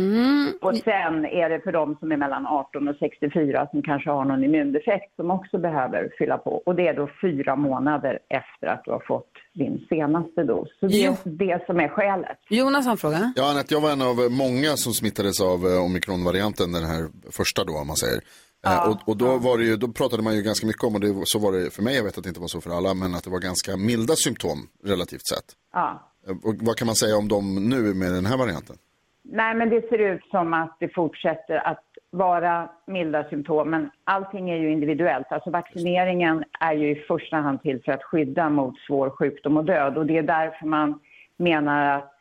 Speaker 18: Och sen är det för de som är mellan 18 och 64 som kanske har någon immundefekt som också behöver fylla på. Och det är då fyra månader efter att du har fått din senaste dos. Så det är det som är skälet.
Speaker 1: Jonas har en fråga.
Speaker 4: Ja, Anette, jag var en av många som smittades av eh, omikronvarianten, den här första då, om man säger. Eh, och, och då, var det ju, då pratade man ju ganska mycket om, och det, var- så var det för mig, jag vet att det inte var så för alla, men att det var ganska milda symptom relativt sett.
Speaker 18: Ja.
Speaker 4: Och vad kan man säga om dem nu med den här varianten?
Speaker 18: Nej, men det ser ut som att det fortsätter att vara milda symptom, men allting är ju individuellt. Alltså vaccineringen är ju i första hand till för att skydda mot svår sjukdom och död och det är därför man menar att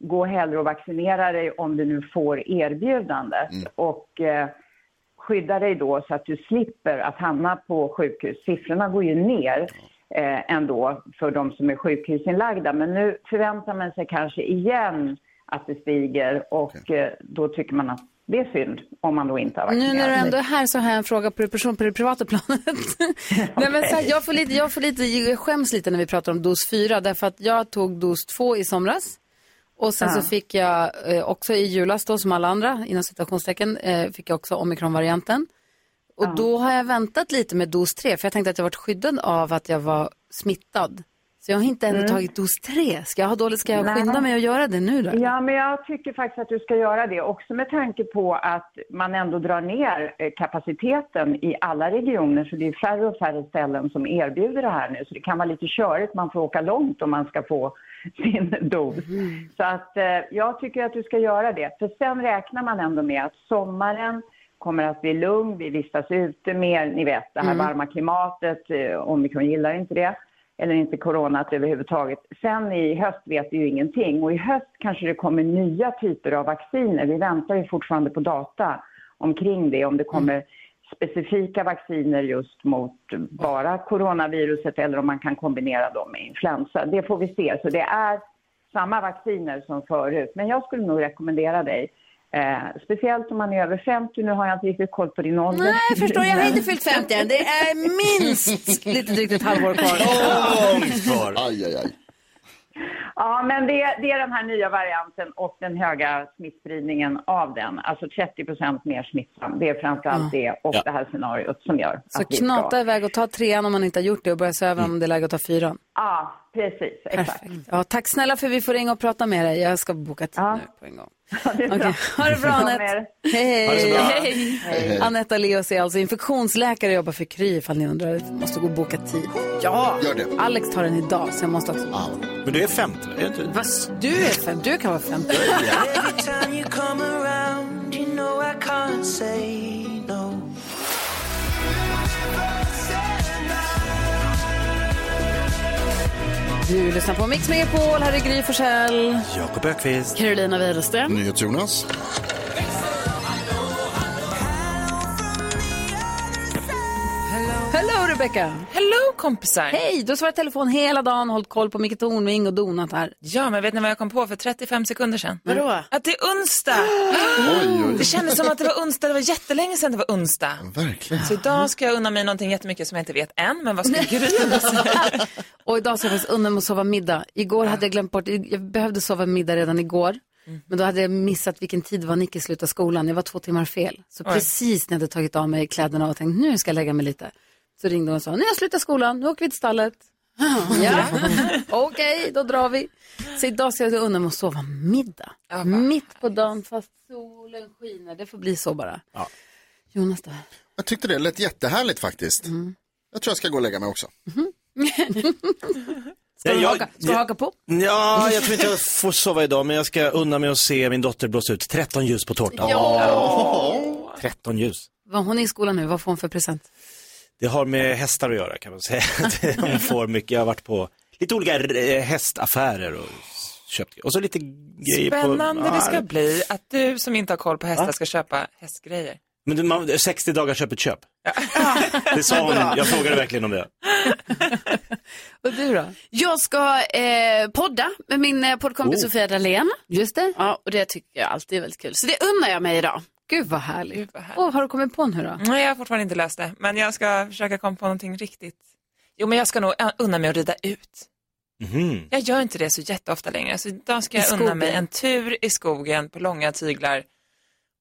Speaker 18: gå hellre och vaccinera dig om du nu får erbjudandet och eh, skydda dig då så att du slipper att hamna på sjukhus. Siffrorna går ju ner eh, ändå för de som är sjukhusinlagda. Men nu förväntar man sig kanske igen att det stiger och eh, då tycker man att det är synd om man då inte har
Speaker 1: Nu
Speaker 18: vaccinerat
Speaker 1: när du ändå är här så har jag en fråga på det, person, på det privata planet. Nej, men så här, jag, får lite, jag, får lite, jag skäms lite när vi pratar om dos 4 därför att jag tog dos 2 i somras. Och sen så fick jag eh, också i julas då som alla andra, inom citationstecken, eh, fick jag också omikronvarianten. Och då har jag väntat lite med dos 3 för jag tänkte att jag varit skyddad av att jag var smittad. Så jag har inte ännu
Speaker 18: Mm.
Speaker 1: tagit dos 3. Ska jag, ha dåligt, ska jag
Speaker 18: Nej.
Speaker 1: skynda mig att göra det nu då?
Speaker 18: Ja, men jag tycker faktiskt att du ska göra det också med tanke på att man ändå drar ner eh, kapaciteten i alla regioner så det är färre och färre ställen som erbjuder det här nu så det kan vara lite körigt, man får åka långt om man ska få sin dos. Så att eh, jag tycker att du ska göra det för sen räknar man ändå med att sommaren kommer att bli lugn, vi vistas ute mer, ni vet det här
Speaker 1: Mm.
Speaker 18: varma klimatet, eh, omikron gillar inte det eller inte coronat överhuvudtaget. Sen i höst vet vi ju ingenting och i höst kanske det kommer nya typer av vacciner. Vi väntar ju fortfarande på data omkring det, om det kommer specifika vacciner just mot bara coronaviruset eller om man kan kombinera dem med influensa. Det får vi se. Så det är samma vacciner som förut. Men jag skulle nog rekommendera dig Eh, speciellt om man är över 50, nu har jag inte riktigt koll på din ålder.
Speaker 1: Nej, jag förstår. Jag har inte fyllt 50 än. Det är minst lite drygt ett halvår kvar.
Speaker 4: Långt kvar. Aj, aj, aj.
Speaker 18: Ja, men det, det är den här nya varianten och den höga smittspridningen av den. Alltså 30 procent mer smittsam. Det är framförallt det och det här scenariot som gör
Speaker 1: Så
Speaker 18: att
Speaker 1: knata
Speaker 18: ska...
Speaker 1: iväg och ta trean om man inte har gjort det och börja se över om det är läge att ta fyran.
Speaker 18: Ja, precis. Exakt.
Speaker 1: Ja, tack snälla för att vi får ringa och prata med dig. Jag ska boka tid nu på en gång.
Speaker 18: det är bra.
Speaker 1: Okej, Ha det bra Anette. Hej,
Speaker 18: det
Speaker 1: hej.
Speaker 18: Hej.
Speaker 1: Anette Aleos är alltså infektionsläkare och jobbar för Kry ifall ni undrar. Måste gå och boka tid. Ja,
Speaker 4: Gör det.
Speaker 1: Alex tar den idag så jag måste också.
Speaker 2: Men du är 50, är inte?
Speaker 1: Vad? Du är fem, du kan vara 50.
Speaker 5: Every time you come around, you know I can't say no.
Speaker 1: Du lyssnar på Mix Megapol, här är Gry Forssell.
Speaker 2: Jakob Ökvist.
Speaker 1: Carolina Widerström.
Speaker 4: NyhetsJonas.
Speaker 1: Rebecca.
Speaker 19: Hello kompisar.
Speaker 1: Hej, du har svarat telefon hela dagen, hållit koll på Micke Tornving och donat här.
Speaker 19: Ja, men vet ni vad jag kom på för 35 sekunder sedan?
Speaker 1: Vadå?
Speaker 19: Att det är onsdag. Det kändes som att det var onsdag, det var jättelänge sedan det var onsdag.
Speaker 4: Verkligen.
Speaker 19: Så idag ska jag unna mig någonting jättemycket som jag inte vet än, men vad ska Gry säga?
Speaker 1: Och idag ska jag faktiskt unna mig att sova middag. Igår hade jag glömt bort, jag behövde sova middag redan igår.
Speaker 19: Mm.
Speaker 1: Men då hade jag missat vilken tid det var Nicke slutade skolan. Jag var två timmar fel. Så
Speaker 19: Oj.
Speaker 1: precis när jag hade tagit av mig kläderna och tänkt nu ska jag lägga mig lite. Så ringde hon och sa, nu har jag slutat skolan, nu åker vi till stallet. Ja, okej, då drar vi. Så idag ska jag unna mig att sova middag. Mitt på dagen fast solen skiner. Det får bli så bara. Jonas då?
Speaker 4: Jag tyckte det lät jättehärligt faktiskt. Jag tror jag ska gå och lägga mig också.
Speaker 1: Ska du
Speaker 2: jag-
Speaker 1: haka, ska du haka på?
Speaker 2: Ja, jag tror inte jag får sova idag, men jag ska unna mig att se min dotter blåsa ut 13 ljus på tårtan.
Speaker 1: Ja.
Speaker 2: 13 ljus.
Speaker 1: Vad- Hon är i skolan nu, vad får hon för present?
Speaker 2: Det har med hästar att göra kan man säga. Hon får mycket, jag har varit på lite olika eh, hästaffärer och köpt, och så lite grejer på...
Speaker 19: Spännande det ska
Speaker 2: Ja,
Speaker 19: bli att du som inte har koll på hästar ska köpa hästgrejer.
Speaker 2: Men det- man, 60 dagar köp ett köp. Det sa hon, jag frågade verkligen om det.
Speaker 1: Och du då?
Speaker 3: Jag ska eh, podda med min eh, poddkompis
Speaker 1: Oh.
Speaker 3: Sofia Dalén.
Speaker 1: Just det.
Speaker 3: Ja, och det tycker jag alltid är väldigt kul. Så det unnar jag mig idag.
Speaker 1: Gud vad härligt. Och har du kommit på nu då?
Speaker 19: Nej, jag har fortfarande inte löst det, men jag ska försöka komma på någonting riktigt. Jo, men jag ska nog unna mig att rida ut.
Speaker 2: Mhm.
Speaker 19: Jag gör inte det så jätteofta längre, så idag ska
Speaker 1: I
Speaker 19: jag unna mig en tur i skogen på långa tyglar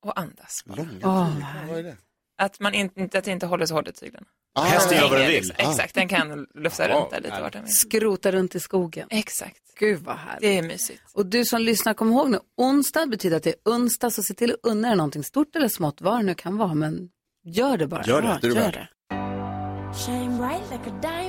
Speaker 19: och andas. bara.
Speaker 1: Åh,
Speaker 4: Vad är det?
Speaker 19: Att, man inte, att det inte håller så hårt i tyglarna.
Speaker 4: Ah,
Speaker 2: Hästen gör vad den vill.
Speaker 19: liksom. Exakt, den kan lufsa
Speaker 2: Ja,
Speaker 19: runt där lite vart den vill.
Speaker 1: Skrota runt i skogen.
Speaker 19: Exakt.
Speaker 1: Gud vad härligt.
Speaker 19: Det är mysigt.
Speaker 1: Och du som lyssnar, kom ihåg nu, onsdag betyder att det är onsdag, så se till att unna dig någonting stort eller smått, vad det nu kan vara, men gör det bara.
Speaker 4: Gör det,
Speaker 1: Ja,
Speaker 4: det
Speaker 1: gör det.
Speaker 17: Shine bright like a diamond.